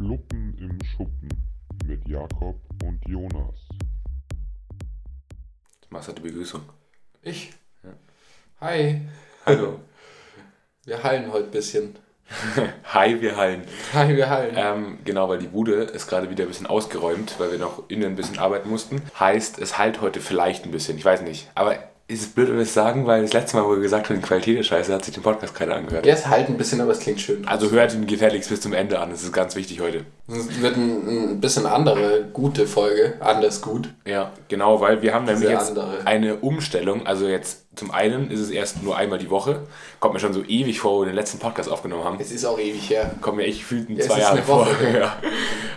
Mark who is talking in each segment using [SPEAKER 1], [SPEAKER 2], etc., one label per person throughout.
[SPEAKER 1] Fluppen im Schuppen mit Jakob und Jonas.
[SPEAKER 2] Machst du die Begrüßung?
[SPEAKER 3] Ich?
[SPEAKER 2] Ja.
[SPEAKER 3] Hi.
[SPEAKER 2] Hallo.
[SPEAKER 3] Wir hallen heute ein bisschen.
[SPEAKER 2] Hi, wir hallen.
[SPEAKER 3] Hi, wir hallen.
[SPEAKER 2] Ähm, genau, weil die Bude ist gerade wieder ein bisschen ausgeräumt, weil wir noch innen ein bisschen arbeiten mussten. Heißt, es halt heute vielleicht ein bisschen, ich weiß nicht. Aber ist es blöd, wenn wir es sagen, weil das letzte Mal, wo wir gesagt haben, die Qualität ist scheiße, hat sich den Podcast keiner angehört.
[SPEAKER 3] Ja, es halt ein bisschen, aber es klingt schön.
[SPEAKER 2] Also hört ihn gefälligst bis zum Ende an, das ist ganz wichtig heute.
[SPEAKER 3] Es wird ein, ein bisschen andere, gute Folge. Anders gut.
[SPEAKER 2] Ja, genau, weil wir haben nämlich
[SPEAKER 3] Sehr
[SPEAKER 2] jetzt
[SPEAKER 3] andere.
[SPEAKER 2] eine Umstellung. Also jetzt zum einen ist es erst nur einmal die Woche. Kommt mir schon so ewig vor, wo wir den letzten Podcast aufgenommen haben.
[SPEAKER 3] Es ist auch ewig her.
[SPEAKER 2] Kommt mir echt gefühlt in
[SPEAKER 3] Ja,
[SPEAKER 2] zwei
[SPEAKER 3] ist
[SPEAKER 2] Jahre
[SPEAKER 3] eine Woche,
[SPEAKER 2] vor.
[SPEAKER 3] Ja.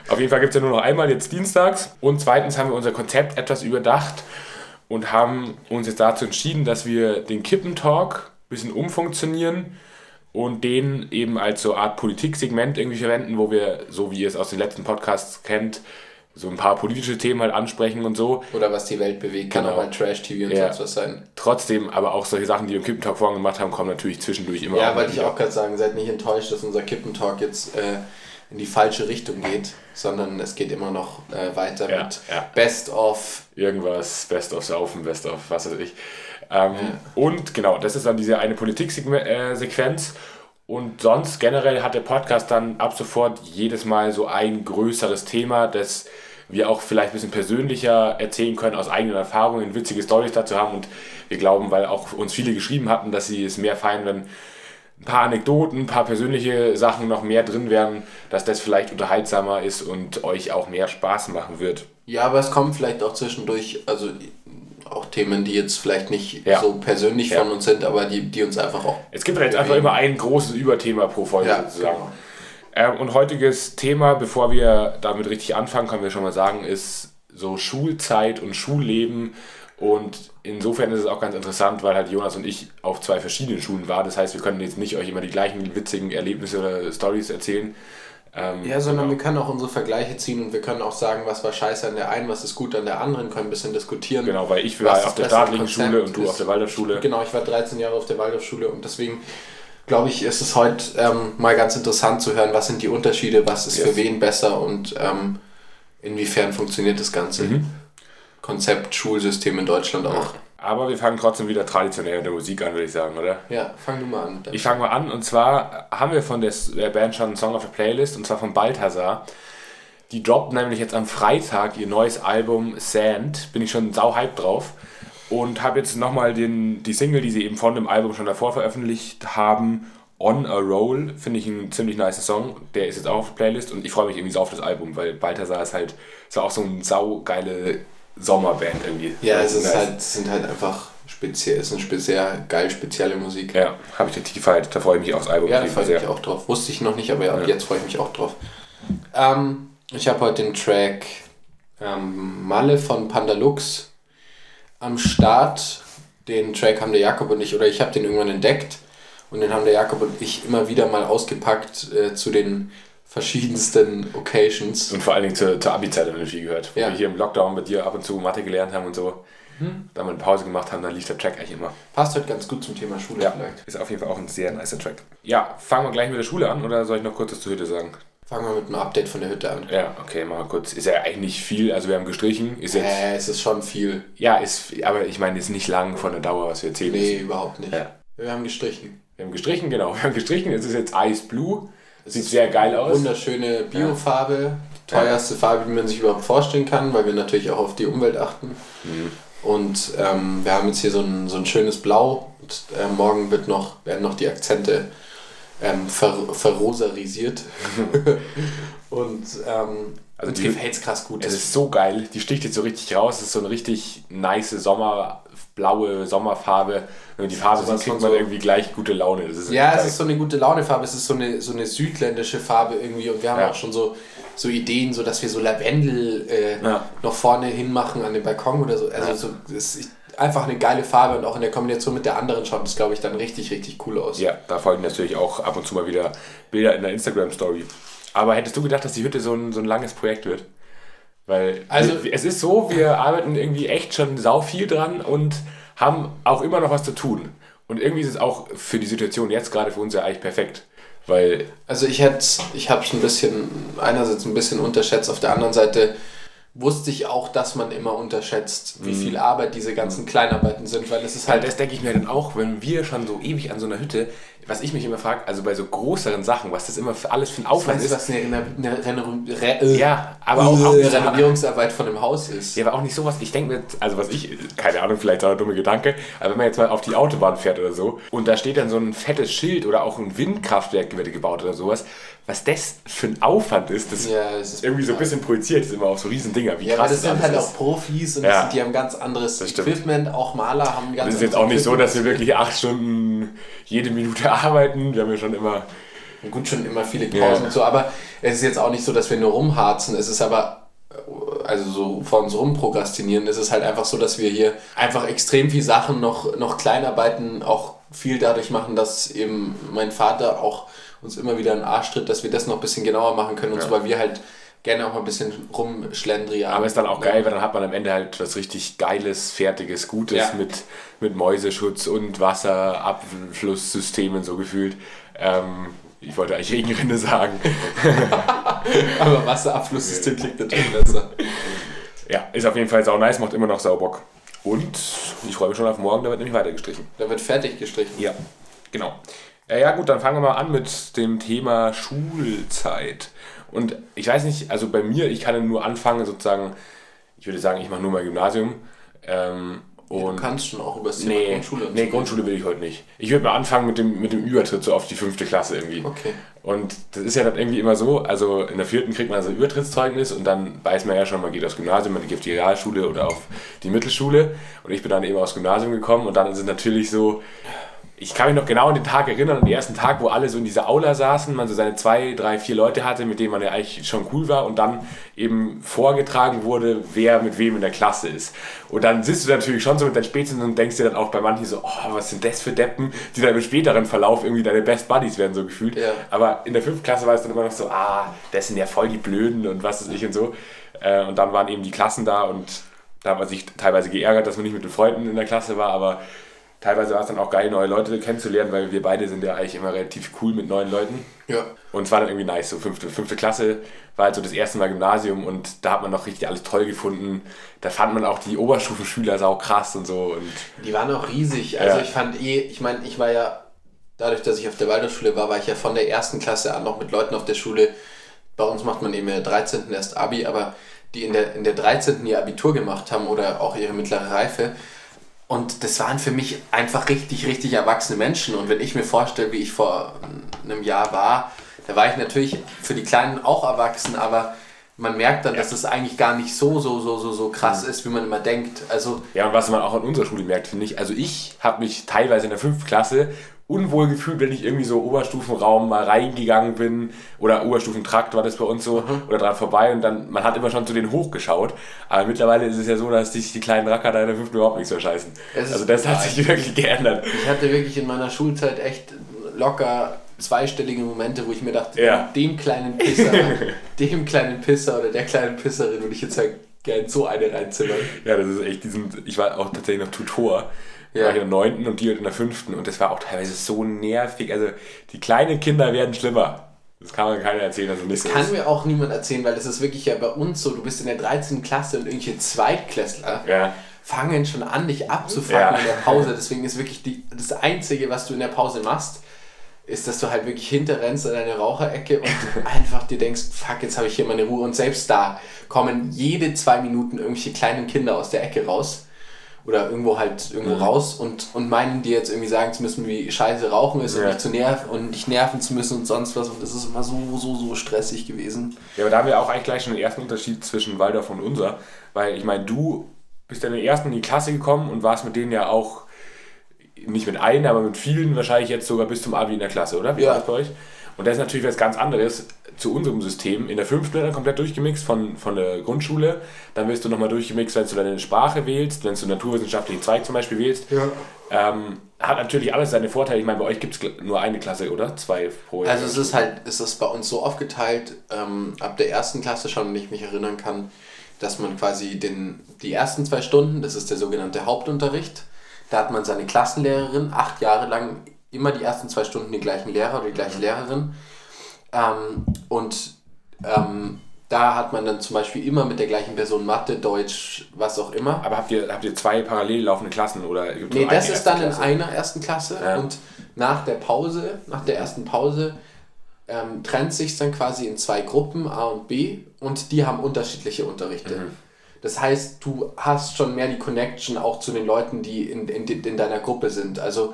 [SPEAKER 2] Auf jeden Fall gibt es ja nur noch einmal jetzt dienstags. Und zweitens haben wir unser Konzept etwas überdacht und haben uns jetzt dazu entschieden, dass wir den Kippentalk ein bisschen umfunktionieren und den eben als so Art Politiksegment irgendwie verwenden, wo wir, so wie ihr es aus den letzten Podcasts kennt, so ein paar politische Themen halt ansprechen und so.
[SPEAKER 3] Oder was die Welt bewegt, kann
[SPEAKER 2] Genau.
[SPEAKER 3] auch mal Trash-TV und
[SPEAKER 2] Ja.
[SPEAKER 3] sonst was sein.
[SPEAKER 2] Trotzdem, aber auch solche Sachen, die wir im Kippentalk vorhin gemacht haben, kommen natürlich zwischendurch immer
[SPEAKER 3] Ja, wollte ich auch gerade sagen, seid nicht enttäuscht, dass unser Kippentalk jetzt äh, in die falsche Richtung geht, sondern es geht immer noch äh, weiter
[SPEAKER 2] Ja,
[SPEAKER 3] mit
[SPEAKER 2] ja.
[SPEAKER 3] Best of.
[SPEAKER 2] irgendwas, Best of Saufen, Best of was weiß ich. Ähm, Und genau, das ist dann diese eine Politiksequenz. Und sonst generell hat der Podcast dann ab sofort jedes Mal so ein größeres Thema, das wir auch vielleicht ein bisschen persönlicher erzählen können, aus eigenen Erfahrungen, witzige Stories dazu haben. Und wir glauben, weil auch uns viele geschrieben hatten, dass sie es mehr feiern, wenn ein paar Anekdoten, ein paar persönliche Sachen noch mehr drin wären, dass das vielleicht unterhaltsamer ist und euch auch mehr Spaß machen wird.
[SPEAKER 3] Ja, aber es kommen vielleicht auch zwischendurch, also auch Themen, die jetzt vielleicht nicht
[SPEAKER 2] Ja.
[SPEAKER 3] so persönlich
[SPEAKER 2] Ja.
[SPEAKER 3] von uns sind, aber die, die uns einfach auch.
[SPEAKER 2] Es gibt halt jetzt einfach immer ein großes Überthema pro Folge
[SPEAKER 3] Ja,
[SPEAKER 2] sozusagen.
[SPEAKER 3] genau.
[SPEAKER 2] Ähm, und heutiges Thema, bevor wir damit richtig anfangen, können wir schon mal sagen, ist so Schulzeit und Schulleben. Und insofern ist es auch ganz interessant, weil halt Jonas und ich auf zwei verschiedenen Schulen waren. Das heißt, wir können jetzt nicht euch immer die gleichen witzigen Erlebnisse oder Stories erzählen. Ähm,
[SPEAKER 3] Ja, sondern
[SPEAKER 2] genau.
[SPEAKER 3] wir können auch unsere Vergleiche ziehen und wir können auch sagen, was war scheiße an der einen, was ist gut an der anderen, können ein bisschen diskutieren.
[SPEAKER 2] Genau, weil ich war auf der staatlichen Schule und du auf der Waldorfschule.
[SPEAKER 3] Genau, ich war 13 Jahre auf der Waldorfschule und deswegen glaube ich, ist es heute ähm, mal ganz interessant zu hören, was sind die Unterschiede, was ist
[SPEAKER 2] Yes.
[SPEAKER 3] für wen besser und ähm, inwiefern funktioniert das ganze
[SPEAKER 2] Mhm.
[SPEAKER 3] Konzept Schulsystem in Deutschland auch.
[SPEAKER 2] Aber wir fangen trotzdem wieder traditionell mit der Musik an, würde ich sagen, oder?
[SPEAKER 3] Ja, fang du mal an.
[SPEAKER 2] Ich fange mal an und zwar haben wir von der Band schon einen Song auf der Playlist und zwar von Balthasar. Die droppt nämlich jetzt am Freitag ihr neues Album Sand. Bin ich schon sau hyped drauf. Und habe jetzt nochmal die Single, die sie eben von dem Album schon davor veröffentlicht haben, On a Roll. Finde ich einen ziemlich nice Song. Der ist jetzt auch auf der Playlist und ich freue mich irgendwie so auf das Album, weil Balthasar ist halt ist auch so eine saugeile Sommerband irgendwie.
[SPEAKER 3] Ja, es ist halt, sind halt einfach speziell, es ist eine speziell geil spezielle Musik.
[SPEAKER 2] Ja, habe ich richtig gefeiert. Da freue ich mich aufs Album.
[SPEAKER 3] Ja, da freue ich mich auch drauf. Wusste ich noch nicht, aber ja, jetzt freue ich mich auch drauf. Ähm, ich habe heute den Track ähm, Malle von Pandalux am Start. Den Track haben der Jakob und ich, oder ich habe den irgendwann entdeckt und den haben der Jakob und ich immer wieder mal ausgepackt äh, zu den verschiedensten Occasions.
[SPEAKER 2] Und vor allen Dingen zur, zur Abi-Zeit haben wir viel gehört. Wo
[SPEAKER 3] Ja.
[SPEAKER 2] wir hier im Lockdown mit dir ab und zu Mathe gelernt haben und so. Da haben wir eine Pause gemacht haben, dann lief der Track eigentlich immer.
[SPEAKER 3] Passt heute ganz gut zum Thema Schule
[SPEAKER 2] Ja,
[SPEAKER 3] vielleicht.
[SPEAKER 2] ist auf jeden Fall auch ein sehr nicer Track. Ja, fangen wir gleich mit der Schule an oder soll ich noch kurz was zur Hütte sagen?
[SPEAKER 3] Fangen wir mit einem Update von der Hütte an.
[SPEAKER 2] Ja, okay, machen wir kurz. Ist ja eigentlich nicht viel, also wir haben gestrichen. Ist jetzt,
[SPEAKER 3] Äh, es ist schon viel.
[SPEAKER 2] ja, ist, aber ich meine, ist nicht lang von der Dauer, was wir erzählen
[SPEAKER 3] Nee,
[SPEAKER 2] müssen.
[SPEAKER 3] überhaupt nicht.
[SPEAKER 2] Ja.
[SPEAKER 3] Wir haben gestrichen.
[SPEAKER 2] Wir haben gestrichen, genau. Wir haben gestrichen, es ist jetzt Ice Blue. Sieht sehr geil aus.
[SPEAKER 3] Wunderschöne Biofarbe, teuerste Farbe, die man sich überhaupt vorstellen kann, weil wir natürlich auch auf die Umwelt achten.
[SPEAKER 2] Mhm.
[SPEAKER 3] Und ähm, wir haben jetzt hier so ein, so ein schönes Blau und äh, morgen wird noch, werden noch die Akzente ähm, ver, verrosarisiert. und ähm,
[SPEAKER 2] Also
[SPEAKER 3] uns
[SPEAKER 2] die-
[SPEAKER 3] gefällt es krass gut.
[SPEAKER 2] Es ist so geil, die sticht jetzt so richtig raus. Es ist so eine richtig nice Sommerblaue Sommerfarbe. Wenn man die Farbe sieht, kriegt man
[SPEAKER 3] so-
[SPEAKER 2] irgendwie gleich gute Laune.
[SPEAKER 3] Ja,
[SPEAKER 2] geil.
[SPEAKER 3] es ist so eine gute Laune-Farbe, es ist so eine, so eine südländische Farbe irgendwie und wir haben
[SPEAKER 2] Ja.
[SPEAKER 3] auch schon so, so Ideen, so dass wir so Lavendel äh,
[SPEAKER 2] Ja.
[SPEAKER 3] noch vorne hinmachen an den Balkon oder so. Also
[SPEAKER 2] Ja.
[SPEAKER 3] so, das ist einfach eine geile Farbe und auch in der Kombination mit der anderen schaut das, glaube ich, dann richtig, richtig cool aus.
[SPEAKER 2] Ja, da folgen natürlich auch ab und zu mal wieder Bilder in der Instagram-Story. Aber hättest du gedacht, dass die Hütte so ein, so ein langes Projekt wird? Weil
[SPEAKER 3] Also-
[SPEAKER 2] es ist so, wir arbeiten irgendwie echt schon sau viel dran und haben auch immer noch was zu tun. Und irgendwie ist es auch für die Situation jetzt gerade für uns ja eigentlich perfekt. Weil.
[SPEAKER 3] Also ich hätte, ich habe es ein bisschen, einerseits ein bisschen unterschätzt, auf der anderen Seite wusste ich auch, dass man immer unterschätzt, wie mhm. viel Arbeit diese ganzen Kleinarbeiten sind, weil es ist halt.
[SPEAKER 2] Ja, das denke ich mir dann auch, wenn wir schon so ewig an so einer Hütte, was ich mich immer frage, also bei so größeren Sachen, was das immer für alles für ein Aufwand weißt, ist. Was eine, eine,
[SPEAKER 3] eine Re Re ja, aber auch, auch Renovierungsarbeit von einem Haus ist.
[SPEAKER 2] Ja, aber auch nicht sowas. Ich denke mir, also was ich, keine Ahnung, vielleicht auch ein dummer Gedanke, aber wenn man jetzt mal auf die Autobahn fährt oder so und da steht dann so ein fettes Schild oder auch ein Windkraftwerk wird gebaut oder sowas, was das für ein Aufwand ist, das, ja, das ist irgendwie so ein bisschen projiziert, ist immer auf so riesen Dinger.
[SPEAKER 3] Wie ja, krass das sind halt ist. auch Profis und ja. die haben ganz anderes Equipment, auch Maler haben
[SPEAKER 2] ganz Das ist jetzt auch nicht so, dass wir wirklich acht Stunden jede Minute arbeiten. Wir haben ja schon immer.
[SPEAKER 3] Gut, schon immer viele Pausen ja. und so, aber es ist jetzt auch nicht so, dass wir nur rumharzen. Es ist aber also so vor uns rumprokrastinieren, es ist halt einfach so, dass wir hier einfach extrem viel Sachen noch, noch Kleinarbeiten auch viel dadurch machen, dass eben mein Vater auch uns immer wieder einen Arsch tritt, dass wir das noch ein bisschen genauer machen können und ja. so, weil wir halt gerne auch mal ein bisschen rumschlendrian.
[SPEAKER 2] Aber ist dann auch geil, weil dann hat man am Ende halt was richtig Geiles, Fertiges, Gutes ja. mit, mit Mäuseschutz und Wasserabflusssystemen so gefühlt. Ähm, ich wollte eigentlich Regenrinne sagen.
[SPEAKER 3] Aber Wasserabflusssystem klingt natürlich besser.
[SPEAKER 2] Ja, ist auf jeden Fall sau nice, macht immer noch Saubock. Und ich freue mich schon auf morgen, da wird nämlich weiter gestrichen.
[SPEAKER 3] Da wird fertig gestrichen.
[SPEAKER 2] Ja, genau. Äh, ja gut, dann fangen wir mal an mit dem Thema Schulzeit. Und ich weiß nicht, also bei mir, ich kann nur anfangen sozusagen, ich würde sagen, ich mache nur mein Gymnasium. Ähm,
[SPEAKER 3] und ja, du kannst schon auch über das
[SPEAKER 2] Thema nee, Grundschule. Nee, Grundschule will ich heute nicht. Ich würde mal anfangen mit dem, mit dem Übertritt so auf die fünfte Klasse irgendwie.
[SPEAKER 3] Okay.
[SPEAKER 2] Und das ist ja dann irgendwie immer so, also in der vierten kriegt man also Übertrittszeugnis und dann weiß man ja schon, man geht aufs Gymnasium, man geht auf die Realschule oder auf die Mittelschule. Und ich bin dann eben aufs Gymnasium gekommen und dann ist es natürlich so, ich kann mich noch genau an den Tag erinnern, an den ersten Tag, wo alle so in dieser Aula saßen, man so seine zwei, drei, vier Leute hatte, mit denen man ja eigentlich schon cool war und dann eben vorgetragen wurde, wer mit wem in der Klasse ist. Und dann sitzt du natürlich schon so mit deinen Spätzchen und denkst dir dann auch bei manchen so, oh, was sind das für Deppen, die dann im späteren Verlauf irgendwie deine Best Buddies werden, so gefühlt. Ja. Aber in der fünften Klasse war es dann immer noch so, ah, das sind ja voll die Blöden und was ist ich und so. Äh, und dann waren eben die Klassen da und da hat man sich teilweise geärgert, dass man nicht mit den Freunden in der Klasse war, aber teilweise war es dann auch geil, neue Leute kennenzulernen, weil wir beide sind ja eigentlich immer relativ cool mit neuen Leuten.
[SPEAKER 3] Ja.
[SPEAKER 2] Und es war dann irgendwie nice. So fünfte, fünfte Klasse war halt so das erste Mal Gymnasium und da hat man noch richtig alles toll gefunden. Da fand man auch die Oberstufenschüler sau krass und so. Und
[SPEAKER 3] die waren auch riesig. Also ja. ich fand eh, ich meine, ich war ja, dadurch, dass ich auf der Waldorfschule war, war ich ja von der ersten Klasse an noch mit Leuten auf der Schule. Bei uns macht man eben in der 13. erst Abi, aber die in der, in der 13. ihr Abitur gemacht haben oder auch ihre mittlere Reife, und das waren für mich einfach richtig, richtig erwachsene Menschen. Und wenn ich mir vorstelle, wie ich vor einem Jahr war, da war ich natürlich für die Kleinen auch erwachsen, aber man merkt dann, ja. dass es eigentlich gar nicht so, so, so, so, so krass mhm. ist, wie man immer denkt. Also
[SPEAKER 2] ja, und was man auch an unserer Schule merkt, finde ich, also ich habe mich teilweise in der fünften Klasse unwohl gefühlt, wenn ich irgendwie so Oberstufenraum mal reingegangen bin oder Oberstufentrakt war das bei uns so mhm. oder dran vorbei und dann, man hat immer schon zu denen hochgeschaut. Aber mittlerweile ist es ja so, dass sich die kleinen Racker da in der fünften überhaupt nichts verscheißen. Also das hat sich wirklich geändert.
[SPEAKER 3] Ich hatte wirklich in meiner Schulzeit echt locker zweistellige Momente, wo ich mir dachte, ja. dem kleinen Pisser, dem kleinen Pisser oder der kleinen Pisserin würde ich jetzt halt gerne so eine reinzimmern.
[SPEAKER 2] Ja, das ist echt diesen, ich war auch tatsächlich noch Tutor ja. war ich in der neunten und die in der fünften und das war auch teilweise so nervig. Also die kleinen Kinder werden schlimmer. Das kann man keiner erzählen, also
[SPEAKER 3] nicht Das kann ist. mir auch niemand erzählen, weil das ist wirklich ja bei uns so, du bist in der 13. Klasse und irgendwelche Zweitklässler
[SPEAKER 2] ja.
[SPEAKER 3] fangen schon an, dich abzufangen ja. in der Pause. Deswegen ist wirklich die, das Einzige, was du in der Pause machst, ist, dass du halt wirklich hinterrennst in deine Raucherecke und einfach dir denkst, fuck, jetzt habe ich hier meine Ruhe. Und selbst da kommen jede zwei Minuten irgendwelche kleinen Kinder aus der Ecke raus oder irgendwo halt irgendwo mhm. raus und, und meinen dir jetzt irgendwie sagen zu müssen, wie scheiße Rauchen ist ja. und nicht zu nerven und nicht nerven zu müssen und sonst was und das ist immer so, so, so stressig gewesen.
[SPEAKER 2] Ja, aber da haben wir auch eigentlich gleich schon den ersten Unterschied zwischen Waldorf und unser, weil ich meine, du bist dann der ersten in die Klasse gekommen und warst mit denen ja auch nicht mit allen, aber mit vielen wahrscheinlich jetzt sogar bis zum Abi in der Klasse, oder? Wie ja. war das bei euch? Und das ist natürlich was ganz anderes zu unserem System. In der fünften dann komplett durchgemixt von, von der Grundschule. Dann wirst du nochmal durchgemixt, wenn du deine Sprache wählst, wenn du naturwissenschaftlichen Zweig zum Beispiel wählst.
[SPEAKER 3] Ja.
[SPEAKER 2] Ähm, hat natürlich alles seine Vorteile. Ich meine, bei euch gibt es nur eine Klasse, oder? Zwei
[SPEAKER 3] pro Jahr. Also es ist halt, es ist bei uns so aufgeteilt, ähm, ab der ersten Klasse schon, wenn ich mich erinnern kann, dass man quasi den, die ersten zwei Stunden, das ist der sogenannte Hauptunterricht, da hat man seine Klassenlehrerin acht Jahre lang immer die ersten zwei Stunden den gleichen Lehrer oder die gleiche Lehrerin. Ähm, und ähm, da hat man dann zum Beispiel immer mit der gleichen Person Mathe, Deutsch, was auch immer.
[SPEAKER 2] Aber habt ihr, habt ihr zwei parallel laufende Klassen oder gibt
[SPEAKER 3] Nee, das ist dann
[SPEAKER 2] erste
[SPEAKER 3] in einer ersten Klasse
[SPEAKER 2] Ja.
[SPEAKER 3] und nach der Pause, nach der ersten Pause, ähm, trennt sich dann quasi in zwei Gruppen, A und B, und die haben unterschiedliche Unterrichte.
[SPEAKER 2] Mhm.
[SPEAKER 3] Das heißt, du hast schon mehr die Connection auch zu den Leuten, die in, in, in deiner Gruppe sind. Also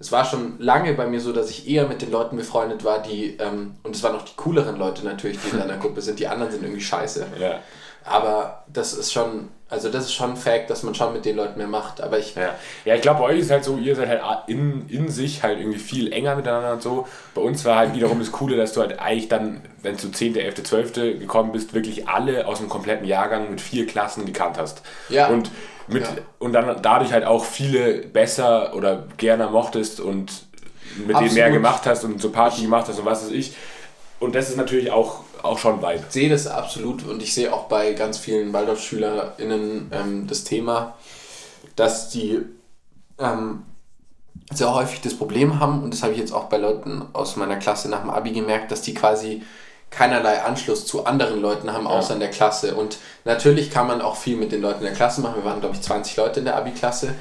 [SPEAKER 3] es war schon lange bei mir so, dass ich eher mit den Leuten befreundet war, die, ähm, und es waren auch die cooleren Leute natürlich, die in deiner Gruppe sind. Die anderen sind irgendwie scheiße.
[SPEAKER 2] Ja.
[SPEAKER 3] Aber das ist schon, also das ist schon ein Fact, dass man schon mit den Leuten mehr macht. Aber ich,
[SPEAKER 2] Ja, ja ich glaube, bei euch ist halt so, ihr seid halt in, in sich halt irgendwie viel enger miteinander und so. Bei uns war halt wiederum das Coole, dass du halt eigentlich dann, wenn du 10., 11., 12. gekommen bist, wirklich alle aus dem kompletten Jahrgang mit vier Klassen gekannt hast.
[SPEAKER 3] Ja.
[SPEAKER 2] Und, mit,
[SPEAKER 3] Ja.
[SPEAKER 2] und dann dadurch halt auch viele besser oder gerne mochtest und mit denen mehr
[SPEAKER 3] Absolut.
[SPEAKER 2] gemacht hast und so Party gemacht hast und was weiß ich. Und das ist natürlich auch, auch schon weit.
[SPEAKER 3] sehe das absolut und ich sehe auch bei ganz vielen WaldorfschülerInnen ähm, das Thema, dass die ähm, sehr häufig das Problem haben und das habe ich jetzt auch bei Leuten aus meiner Klasse nach dem Abi gemerkt, dass die quasi keinerlei Anschluss zu anderen Leuten haben, außer in der Klasse. Und natürlich kann man auch viel mit den Leuten in der Klasse machen. Wir waren, glaube ich, 20 Leute in der Abi-Klasse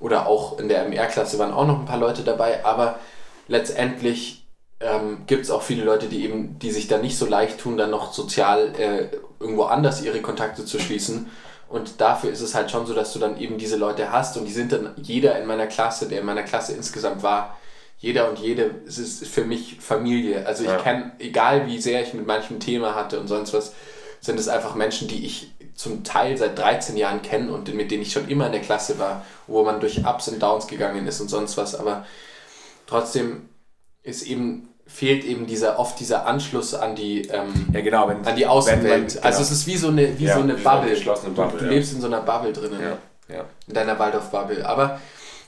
[SPEAKER 3] oder auch in der MR-Klasse waren auch noch ein paar Leute dabei, aber letztendlich ähm, gibt es auch viele Leute, die eben, die sich da nicht so leicht tun, dann noch sozial äh, irgendwo anders ihre Kontakte zu schließen. Und dafür ist es halt schon so, dass du dann eben diese Leute hast und die sind dann jeder in meiner Klasse, der in meiner Klasse insgesamt war, jeder und jede, es ist für mich Familie. Also ich
[SPEAKER 2] Ja.
[SPEAKER 3] kenne, egal wie sehr ich mit manchem Thema hatte und sonst was, sind es einfach Menschen, die ich zum Teil seit 13 Jahren kenne und mit denen ich schon immer in der Klasse war, wo man durch Ups und Downs gegangen ist und sonst was. Aber trotzdem ist eben, fehlt eben dieser, oft dieser Anschluss an die, ähm,
[SPEAKER 2] Ja, genau. Wenn,
[SPEAKER 3] an die Außenwelt.
[SPEAKER 2] man-
[SPEAKER 3] Also
[SPEAKER 2] genau.
[SPEAKER 3] es ist wie so eine, wie
[SPEAKER 2] Ja,
[SPEAKER 3] so eine
[SPEAKER 2] so eine
[SPEAKER 3] Bubble. Du-
[SPEAKER 2] Bubble,
[SPEAKER 3] du
[SPEAKER 2] ja.
[SPEAKER 3] lebst in so einer Bubble drinnen.
[SPEAKER 2] Ja, ja.
[SPEAKER 3] In deiner Waldorf-Bubble. Aber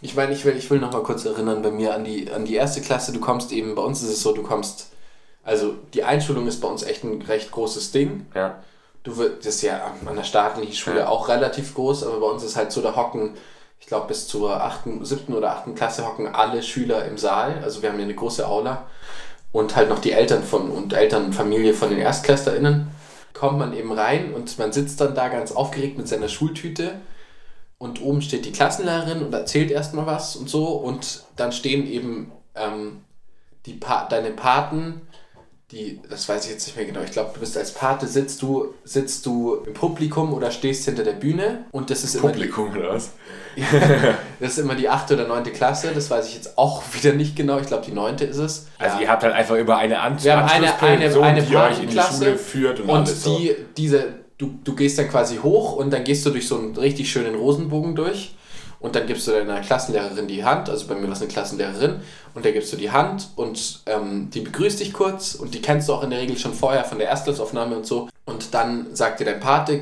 [SPEAKER 3] ich meine, ich will, ich will noch mal kurz erinnern bei mir an die, an die erste Klasse. Du kommst eben, bei uns ist es so, du kommst, also die Einschulung ist bei uns echt ein recht großes Ding.
[SPEAKER 2] ja.
[SPEAKER 3] Du wirst, das ist ja an der staatlichen Schule auch relativ groß, aber bei uns ist halt so, da hocken, ich glaube bis zur achten, siebten oder achten Klasse hocken alle Schüler im Saal. Also wir haben hier eine große Aula und halt noch die Eltern von und Eltern und Familie von den ErstklässlerInnen. Kommt man eben rein und man sitzt dann da ganz aufgeregt mit seiner Schultüte und oben steht die Klassenlehrerin und erzählt erstmal was und so und dann stehen eben ähm, die pa deine Paten, die, das weiß ich jetzt nicht mehr genau, ich glaube, du bist als Pate, sitzt du, sitzt du im Publikum oder stehst hinter der Bühne und das ist immer die,
[SPEAKER 2] Publikum oder was?
[SPEAKER 3] das ist immer die achte oder neunte Klasse, das weiß ich jetzt auch wieder nicht genau, ich glaube die neunte ist es.
[SPEAKER 2] Also
[SPEAKER 3] Ja.
[SPEAKER 2] ihr habt halt einfach über eine An
[SPEAKER 3] Wir haben eine, eine, eine
[SPEAKER 2] die euch in die Schule führt und,
[SPEAKER 3] und
[SPEAKER 2] alles so.
[SPEAKER 3] die, diese, du, du gehst dann quasi hoch und dann gehst du durch so einen richtig schönen Rosenbogen durch und dann gibst du deiner Klassenlehrerin die Hand, also bei mir war es eine Klassenlehrerin und der gibst du die Hand und ähm, die begrüßt dich kurz und die kennst du auch in der Regel schon vorher von der Erstklassaufnahme und so und dann sagt dir dein Pate,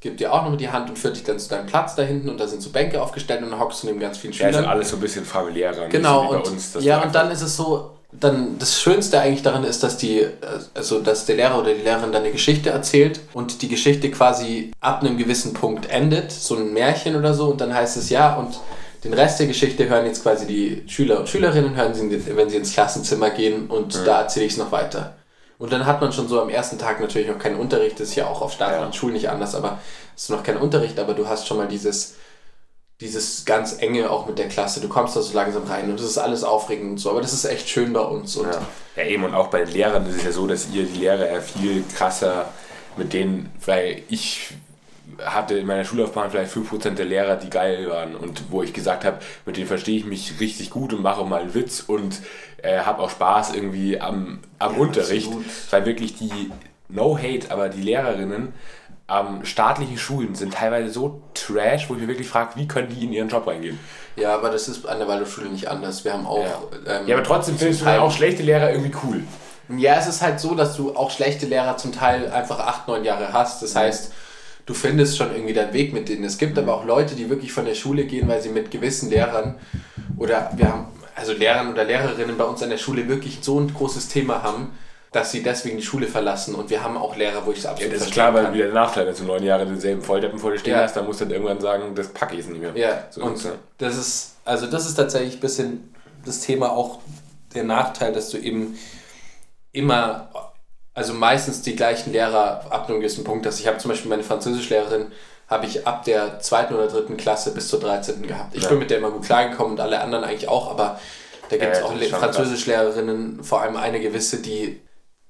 [SPEAKER 3] gibt dir auch noch die Hand und führt dich dann zu deinem Platz da hinten und da sind so Bänke aufgestellt und dann hockst du neben ganz vielen
[SPEAKER 2] ja,
[SPEAKER 3] Schülern.
[SPEAKER 2] ist halt alles so ein bisschen familiärer.
[SPEAKER 3] Genau,
[SPEAKER 2] so
[SPEAKER 3] und,
[SPEAKER 2] uns.
[SPEAKER 3] ja, und dann ist es so, dann das Schönste eigentlich daran ist, dass die, also dass der Lehrer oder die Lehrerin dann eine Geschichte erzählt und die Geschichte quasi ab einem gewissen Punkt endet, so ein Märchen oder so, und dann heißt es ja, und den Rest der Geschichte hören jetzt quasi die Schüler und Schülerinnen, hören sie, wenn sie ins Klassenzimmer gehen und da erzähle ich es noch weiter. Und dann hat man schon so am ersten Tag natürlich noch keinen Unterricht, das ist ja auch auf staatlichen
[SPEAKER 2] Ja.
[SPEAKER 3] Schulen nicht anders, aber hast du noch keinen Unterricht, aber du hast schon mal dieses, dieses ganz enge auch mit der Klasse. Du kommst da so langsam rein und das ist alles aufregend und so, aber das ist echt schön bei uns. Und
[SPEAKER 2] Ja. ja, eben, und auch bei den Lehrern ist es ja so, dass ihr die Lehrer ja viel krasser mit denen, weil ich hatte in meiner Schullaufbahn vielleicht 5% der Lehrer, die geil waren und wo ich gesagt habe, mit denen verstehe ich mich richtig gut und mache mal einen Witz und äh, habe auch Spaß irgendwie am, am Unterricht,
[SPEAKER 3] absolut.
[SPEAKER 2] weil wirklich die, no hate, aber die Lehrerinnen am staatlichen Schulen sind teilweise so trash, wo ich mir wirklich frage, wie können die in ihren Job reingehen?
[SPEAKER 3] ja, aber das ist an der Waldorfschule nicht anders. Wir haben auch.
[SPEAKER 2] Ja,
[SPEAKER 3] ähm,
[SPEAKER 2] ja aber trotzdem findest du
[SPEAKER 3] Teil-
[SPEAKER 2] auch schlechte Lehrer irgendwie cool.
[SPEAKER 3] Ja, es ist halt so, dass du auch schlechte Lehrer zum Teil einfach acht, neun Jahre hast. Das heißt, du findest schon irgendwie deinen Weg mit denen. Es gibt aber auch Leute, die wirklich von der Schule gehen, weil sie mit gewissen Lehrern oder wir haben also Lehrern oder Lehrerinnen bei uns an der Schule wirklich so ein großes Thema haben, dass sie deswegen die Schule verlassen. Und wir haben auch Lehrer, wo ich es
[SPEAKER 2] Ja,
[SPEAKER 3] absolut
[SPEAKER 2] das ist klar, weil
[SPEAKER 3] kann.
[SPEAKER 2] wieder der Nachteil, wenn du neun Jahre denselben Volldeppen vor dir stehen
[SPEAKER 3] Ja.
[SPEAKER 2] hast, dann musst du dann irgendwann sagen, das packe ich nicht mehr.
[SPEAKER 3] Ja,
[SPEAKER 2] so
[SPEAKER 3] und
[SPEAKER 2] ist ja.
[SPEAKER 3] das ist, also das ist tatsächlich ein bisschen das Thema auch der Nachteil, dass du eben immer, also meistens die gleichen Lehrer ab einem gewissen Punkt hast. Ich habe zum Beispiel meine Französischlehrerin, habe ich ab der zweiten oder dritten Klasse bis zur 13. gehabt. Ich ja. bin mit der immer gut klargekommen und alle anderen eigentlich auch, aber da gibt es ja, auch Französischlehrerinnen, vor allem eine gewisse, die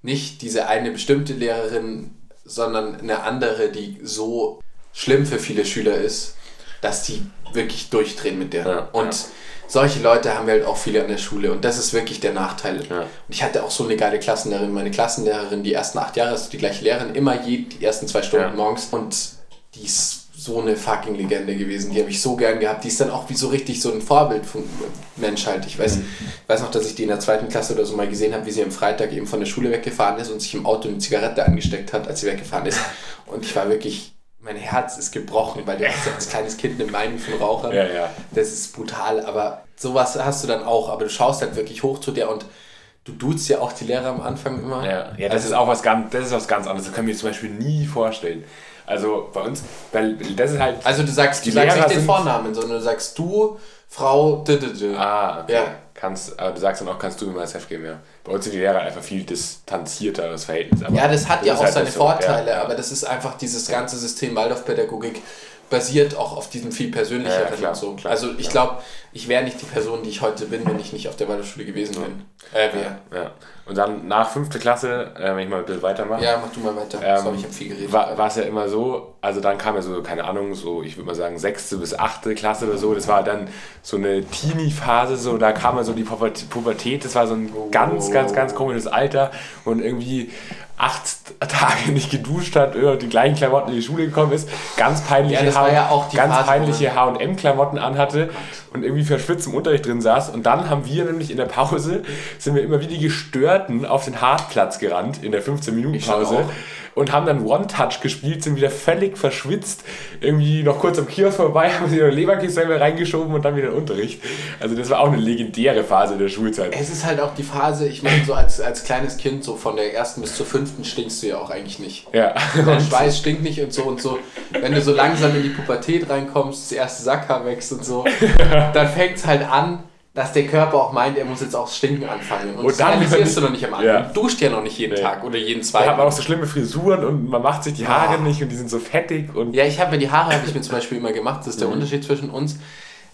[SPEAKER 3] nicht diese eine bestimmte Lehrerin, sondern eine andere, die so schlimm für viele Schüler ist, dass die wirklich durchdrehen mit der. Ja, und ja. solche Leute haben wir halt auch viele an der Schule und das ist wirklich der Nachteil. Ja. Und ich hatte auch so eine geile Klassenlehrerin, meine Klassenlehrerin, die ersten acht Jahre ist die gleiche Lehrerin, immer je, die ersten zwei Stunden morgens und die ist so eine fucking Legende gewesen. Die habe ich so gern gehabt. Die ist dann auch wie so richtig so ein Vorbild von Mensch halt. Ich weiß, mhm. weiß noch, dass ich die in der zweiten Klasse oder so mal gesehen habe, wie sie am Freitag eben von der Schule weggefahren ist und sich im Auto eine Zigarette angesteckt hat, als sie weggefahren ist. Und ich war wirklich, mein Herz ist gebrochen, weil du hast als kleines Kind eine Meinung von Rauchern. Ja, ja. Das ist brutal, aber sowas hast du dann auch. Aber du schaust halt wirklich hoch zu der und Du duzt ja auch die Lehrer am Anfang immer.
[SPEAKER 2] Ja, ja das also, ist auch was ganz, das ist was ganz anderes. Das kann ich mir zum Beispiel nie vorstellen. Also bei uns, weil das ist halt.
[SPEAKER 3] Also du sagst, die du sagst nicht den Vornamen, sondern du sagst du, Frau. D -d -d.
[SPEAKER 2] Ah, okay. Ja. Kannst, aber du sagst dann auch, kannst du mir mal das geben, ja. Bei uns sind die Lehrer einfach viel distanzierteres Verhältnis.
[SPEAKER 3] Ja, das hat das ja auch halt seine so, Vorteile, ja, aber das ist einfach dieses ganze System Waldorfpädagogik basiert auch auf diesem viel persönlicheren ja, klar, und so. Klar, also ich glaube, ich wäre nicht die Person, die ich heute bin, wenn ich nicht auf der Waldorfschule gewesen bin.
[SPEAKER 2] Äh, wäre. Ja. Und dann nach fünfte Klasse, äh, wenn ich mal ein bisschen weitermache.
[SPEAKER 3] Ja, mach du mal weiter. Ähm, Sorry, ich habe viel geredet.
[SPEAKER 2] War es ja immer so, also dann kam ja so, keine Ahnung, so, ich würde mal sagen, sechste bis achte Klasse oder so. Das war dann so eine Teenie-Phase, so, da kam ja so die Pubertät. Das war so ein oh. ganz, ganz, ganz komisches Alter. Und irgendwie acht Tage nicht geduscht hat, und die gleichen Klamotten in die Schule gekommen ist, ganz peinliche, ja, ja ganz peinliche H&M-Klamotten anhatte und irgendwie verschwitzt im Unterricht drin saß. Und dann haben wir nämlich in der Pause, sind wir immer wie die Gestörten auf den Hartplatz gerannt in der 15-Minuten-Pause und haben dann One-Touch gespielt, sind wieder völlig verschwitzt, irgendwie noch kurz am Kiosk vorbei, haben sie ihre Leberkäse reingeschoben und dann wieder in den Unterricht. Also das war auch eine legendäre Phase der Schulzeit.
[SPEAKER 3] Es ist halt auch die Phase, ich meine, so als, als kleines Kind, so von der ersten bis zur fünften stinkst du ja auch eigentlich nicht. Ja. Dein Schweiß stinkt nicht und so und so. Wenn du so langsam in die Pubertät reinkommst, das erste Sackhaar wächst und so, dann fängt es halt an, dass der Körper auch meint, er muss jetzt auch stinken anfangen. Und, und das realisierst du noch nicht am Anfang. Ja. Du duscht ja noch nicht jeden nee. Tag oder jeden zweiten.
[SPEAKER 2] Da hat man auch so schlimme Frisuren und man macht sich die Haare oh. nicht und die sind so fettig. Und
[SPEAKER 3] ja, ich habe mir die Haare habe ich mir zum Beispiel immer gemacht. Das ist der mhm. Unterschied zwischen uns.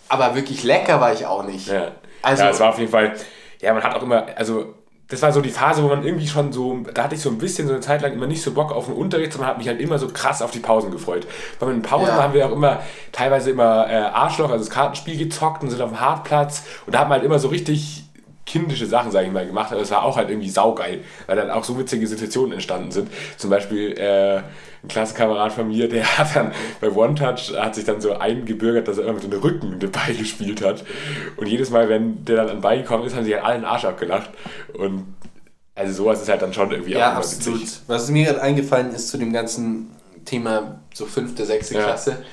[SPEAKER 3] Aber wirklich lecker war ich auch nicht.
[SPEAKER 2] Ja. Also, ja, es war auf jeden Fall, ja, man hat auch immer, also das war so die Phase, wo man irgendwie schon so, da hatte ich so ein bisschen so eine Zeit lang immer nicht so Bock auf den Unterricht, sondern hat mich halt immer so krass auf die Pausen gefreut. Bei den Pausen ja. haben wir auch immer teilweise immer äh, Arschloch, also das Kartenspiel gezockt und sind auf dem Hartplatz und da hat man halt immer so richtig kindische Sachen, sage ich mal, gemacht, aber es war auch halt irgendwie saugeil, weil dann auch so witzige Situationen entstanden sind. Zum Beispiel äh, ein Klassenkamerad von mir, der hat dann bei One Touch, hat sich dann so eingebürgert, dass er immer mit so einem Rücken dabei gespielt hat. Und jedes Mal, wenn der dann an Ball gekommen ist, haben sie halt allen Arsch abgelacht. Und also sowas ist halt dann schon irgendwie
[SPEAKER 3] ja, auch absolut. witzig. Was mir gerade eingefallen ist zu dem ganzen Thema so fünfte, sechste ja. Klasse,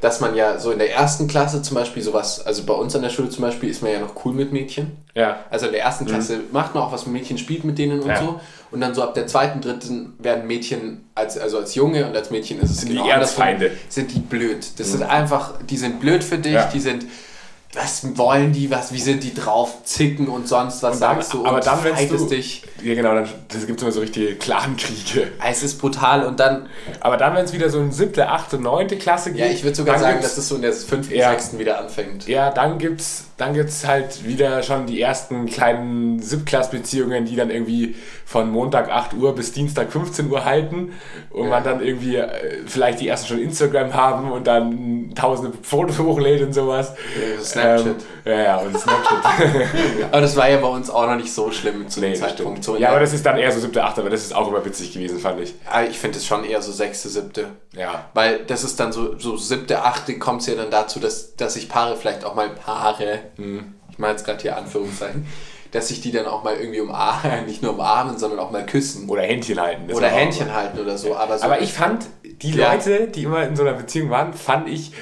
[SPEAKER 3] dass man ja so in der ersten Klasse zum Beispiel sowas, also bei uns an der Schule zum Beispiel ist man ja noch cool mit Mädchen. Ja. Also in der ersten mhm. Klasse mhm. macht man auch was mit Mädchen, spielt mit denen und ja. so. Und dann so ab der zweiten, dritten werden Mädchen, als, also als Junge und als Mädchen ist es
[SPEAKER 2] sind genau die Erzfeinde.
[SPEAKER 3] Sind die blöd. Das mhm. sind einfach, die sind blöd für dich, ja. die sind was wollen die, was, wie sind die drauf, zicken und sonst was und dann, sagst du
[SPEAKER 2] aber dann, wenn du, dich. Ja genau, dann das gibt immer so richtige Clankriege.
[SPEAKER 3] Es ist brutal und dann...
[SPEAKER 2] Aber dann, wenn es wieder so in siebte, achte, neunte Klasse geht...
[SPEAKER 3] Ja, ich würde sogar sagen, dass es so in der fünften, ja, sechsten wieder anfängt.
[SPEAKER 2] Ja, dann gibt's dann gibt es halt wieder schon die ersten kleinen Siebklass-Beziehungen, die dann irgendwie von Montag 8 Uhr bis Dienstag 15 Uhr halten und ja. man dann irgendwie äh, vielleicht die ersten schon Instagram haben und dann tausende Fotos hochlädt und sowas.
[SPEAKER 3] Ja, Snapchat. Ähm,
[SPEAKER 2] ja, ja, und Snapchat.
[SPEAKER 3] aber das war ja bei uns auch noch nicht so schlimm zu nee, dem Zeitpunkt.
[SPEAKER 2] So ja, aber das ist dann eher so siebte, achte, aber das ist auch immer witzig gewesen, fand ich.
[SPEAKER 3] ich finde es schon eher so sechste, siebte. Ja. Weil das ist dann so, so siebte, achte kommt es ja dann dazu, dass, dass sich Paare vielleicht auch mal Paare hm. Ich meine jetzt gerade hier Anführungszeichen. Dass sich die dann auch mal irgendwie umarmen, nicht nur umarmen, sondern auch mal küssen.
[SPEAKER 2] Oder Händchen halten.
[SPEAKER 3] Oder Händchen halten oder so. Aber, so
[SPEAKER 2] aber ich fand, die ja. Leute, die immer in so einer Beziehung waren, fand ich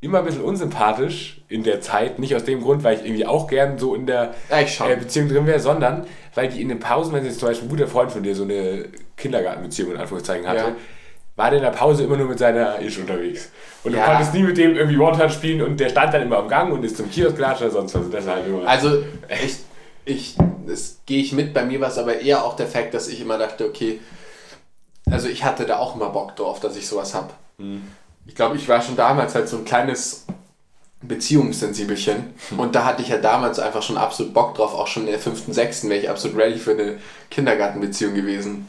[SPEAKER 2] immer ein bisschen unsympathisch in der Zeit. Nicht aus dem Grund, weil ich irgendwie auch gern so in der ja, äh, Beziehung drin wäre, sondern weil die in den Pausen, wenn sie zum Beispiel ein guter Freund von dir so eine Kindergartenbeziehung in Anführungszeichen hatte, ja war der in der Pause immer nur mit seiner Isch unterwegs. Und du
[SPEAKER 3] Ja.
[SPEAKER 2] konntest nie mit dem irgendwie One-Touch spielen und der stand dann immer am Gang und ist zum Kiosk gelatscht oder sonst was. Das halt immer.
[SPEAKER 3] Also, ich, ich, das gehe ich mit. Bei mir war es aber eher auch der Fakt, dass ich immer dachte, okay, also ich hatte da auch immer Bock drauf, dass ich sowas habe. Ich glaube, ich war schon damals halt so ein kleines Beziehungssensibelchen. Und da hatte ich ja damals einfach schon absolut Bock drauf. Auch schon in der fünften, sechsten wäre ich absolut ready für eine Kindergartenbeziehung gewesen.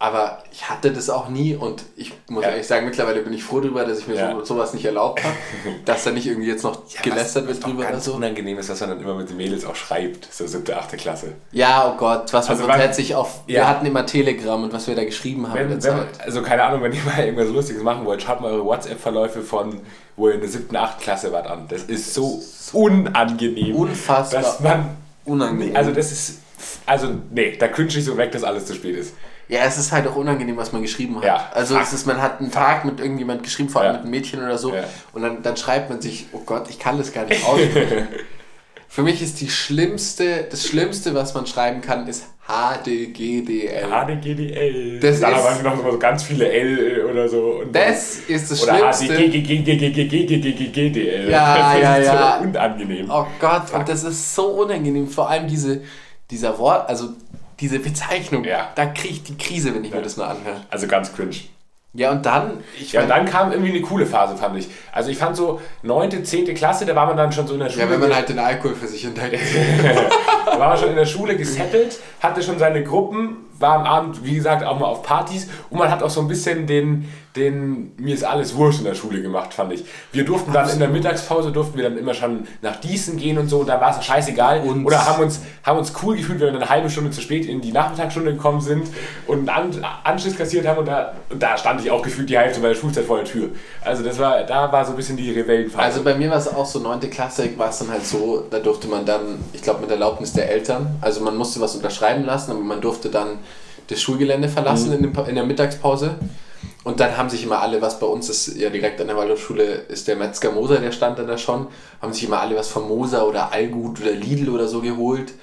[SPEAKER 3] Aber ich hatte das auch nie und ich muss
[SPEAKER 2] Ja.
[SPEAKER 3] ehrlich sagen, mittlerweile bin ich froh darüber, dass ich mir
[SPEAKER 2] Ja.
[SPEAKER 3] so, sowas nicht erlaubt habe. dass da nicht irgendwie jetzt noch gelästert wird
[SPEAKER 2] auch
[SPEAKER 3] drüber oder so.
[SPEAKER 2] unangenehm ist, was man dann immer mit den Mädels auch schreibt. So siebte, achte Klasse.
[SPEAKER 3] Ja, oh Gott, was man
[SPEAKER 2] Also
[SPEAKER 3] grundsätzlich auf. Wir
[SPEAKER 2] Ja.
[SPEAKER 3] hatten immer Telegram und was wir da geschrieben haben in
[SPEAKER 2] Wenn,
[SPEAKER 3] der
[SPEAKER 2] wenn,
[SPEAKER 3] Zeit.
[SPEAKER 2] also keine Ahnung, wenn ihr mal irgendwas Lustiges machen wollt, schaut mal eure WhatsApp-Verläufe von, wo ihr in der siebten, achten Klasse wart an. Das ist so unangenehm.
[SPEAKER 3] Unfassbar
[SPEAKER 2] Dass man,
[SPEAKER 3] unangenehm.
[SPEAKER 2] also das ist, also nee, da cringe ich so weg, dass alles zu spät ist.
[SPEAKER 3] Ja, es ist halt auch unangenehm, was man geschrieben hat.
[SPEAKER 2] Ja.
[SPEAKER 3] Also es ist, man hat einen Tag mit irgendjemand geschrieben, vor allem
[SPEAKER 2] ja.
[SPEAKER 3] mit einem Mädchen oder so,
[SPEAKER 2] ja.
[SPEAKER 3] und dann, dann schreibt man sich, oh Gott, ich kann das gar nicht aussprechen. Für mich ist die schlimmste, das Schlimmste, was man schreiben kann, ist HDGDL.
[SPEAKER 2] HDGDL.
[SPEAKER 3] Das
[SPEAKER 2] Dann
[SPEAKER 3] ist,
[SPEAKER 2] noch so ganz viele L oder so.
[SPEAKER 3] das ist das
[SPEAKER 2] oder
[SPEAKER 3] Schlimmste. Oder
[SPEAKER 2] HDGDL.
[SPEAKER 3] Ja, ja,
[SPEAKER 2] ja. unangenehm.
[SPEAKER 3] Oh Gott, und das ist so unangenehm. Vor allem diese, dieser Wort, also diese Bezeichnung,
[SPEAKER 2] Ja.
[SPEAKER 3] da kriege ich die Krise, wenn ich mir das nur anhöre.
[SPEAKER 2] Also ganz cringe.
[SPEAKER 3] Ja, und dann,
[SPEAKER 2] Ja, und dann kam irgendwie eine coole Phase, fand ich. Also ich fand so 9., 10. Klasse, da war man dann schon so in der Schule.
[SPEAKER 3] ja, wenn man halt den Alkohol für sich entdeckt.
[SPEAKER 2] da war man schon in der Schule gesettelt, hatte schon seine Gruppen, war am Abend, wie gesagt, auch mal auf Partys und man hat auch so ein bisschen den, den mir ist alles wurscht in der Schule gemacht, fand ich. Wir durften dann in der Mittagspause, durften wir dann immer schon nach Diesen gehen und so, da war es scheißegal.
[SPEAKER 3] Und-
[SPEAKER 2] Oder haben uns, haben uns cool gefühlt, wenn wir eine halbe Stunde zu spät in die Nachmittagsstunde gekommen sind und einen An Anschluss kassiert haben und da, und da stand ich auch gefühlt die Hälfte meiner Schulzeit vor der Tür. Also das war, da war so ein bisschen die Rebellenphase.
[SPEAKER 3] Also bei mir war es auch so, 9. Klasse war es dann halt so, da durfte man dann, ich glaube mit Erlaubnis der Eltern, also man musste was unterschreiben lassen, aber man durfte dann das Schulgelände verlassen in, dem, in der Mittagspause. Und dann haben sich immer alle, was bei uns ist, ja direkt an der Waldorfschule ist der Metzger Moser, der stand dann da schon, haben sich immer alle was von Moser oder Allgut oder Lidl oder so geholt.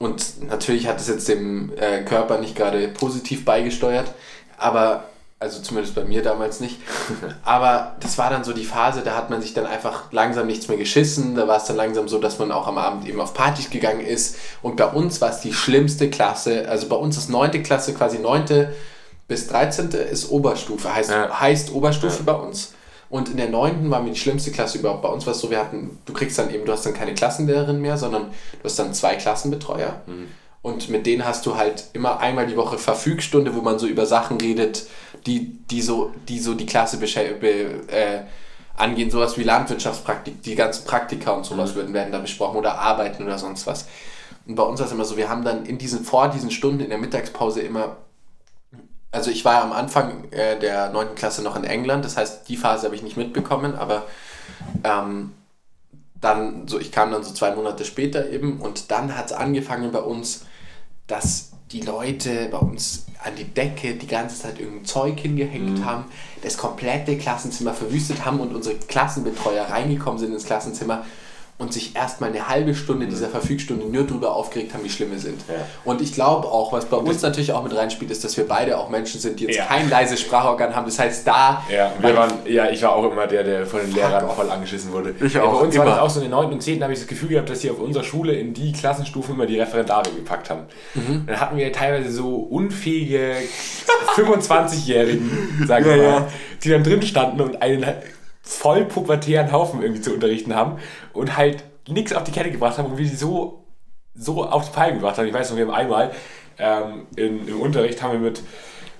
[SPEAKER 3] Und natürlich hat es jetzt dem äh, Körper nicht gerade positiv beigesteuert, aber, also zumindest bei mir damals nicht. Aber das war dann so die Phase, da hat man sich dann einfach langsam nichts mehr geschissen. Da war es dann langsam so, dass man auch am Abend eben auf Partys gegangen ist. Und bei uns war es die schlimmste Klasse. Also bei uns ist 9. Klasse quasi 9. bis 13. ist Oberstufe, heißt,
[SPEAKER 2] Ja.
[SPEAKER 3] heißt Oberstufe bei uns. Und in der 9. waren wir die schlimmste Klasse überhaupt. Bei uns war es so, wir hatten, du kriegst dann eben, du hast dann keine Klassenlehrerin mehr, sondern du hast dann zwei Klassenbetreuer. Und mit denen hast du halt immer einmal die Woche Verfügstunde, wo man so über Sachen redet, die, die, so, die so die Klasse äh, angehen. Sowas wie Landwirtschaftspraktik, die ganzen Praktika und sowas würden, werden da besprochen oder Arbeiten oder sonst was. Und bei uns war es immer so, wir haben dann in diesen, vor diesen Stunden in der Mittagspause immer also ich war am Anfang äh, der 9. Klasse noch in England, das heißt, die Phase habe ich nicht mitbekommen, aber ähm, dann, so ich kam dann so zwei Monate später eben und dann hat es angefangen bei uns, dass die Leute bei uns an die Decke die ganze Zeit irgendein Zeug hingehängt haben, das komplette Klassenzimmer verwüstet haben und unsere Klassenbetreuer reingekommen sind ins Klassenzimmer und sich erstmal eine halbe Stunde dieser Verfügstunde nur darüber aufgeregt haben, wie schlimm wir sind.
[SPEAKER 2] Ja.
[SPEAKER 3] Und ich glaube auch, was bei uns natürlich auch mit reinspielt, ist, dass wir beide auch Menschen sind, die jetzt
[SPEAKER 2] Ja.
[SPEAKER 3] kein leises Sprachorgan haben. Das heißt, da
[SPEAKER 2] Ja, wir waren, ja, ich war auch immer der, der von den Lehrern
[SPEAKER 3] off.
[SPEAKER 2] voll angeschissen wurde.
[SPEAKER 3] Ich
[SPEAKER 2] ja,
[SPEAKER 3] auch,
[SPEAKER 2] Bei uns war
[SPEAKER 3] immer.
[SPEAKER 2] das auch so in den 9. und 10. habe ich das Gefühl gehabt, dass sie auf unserer Schule in die Klassenstufen immer die Referendare gepackt haben.
[SPEAKER 3] Mhm.
[SPEAKER 2] Dann hatten wir teilweise so unfähige 25-Jährigen, sagen wir
[SPEAKER 3] Ja,
[SPEAKER 2] mal,
[SPEAKER 3] ja.
[SPEAKER 2] die dann drin standen und einen voll pubertären Haufen irgendwie zu unterrichten haben und halt nichts auf die Kette gebracht haben und wir die so, so auf die Palme gebracht haben. Ich weiß noch, wir haben einmal ähm, in, im Unterricht haben wir mit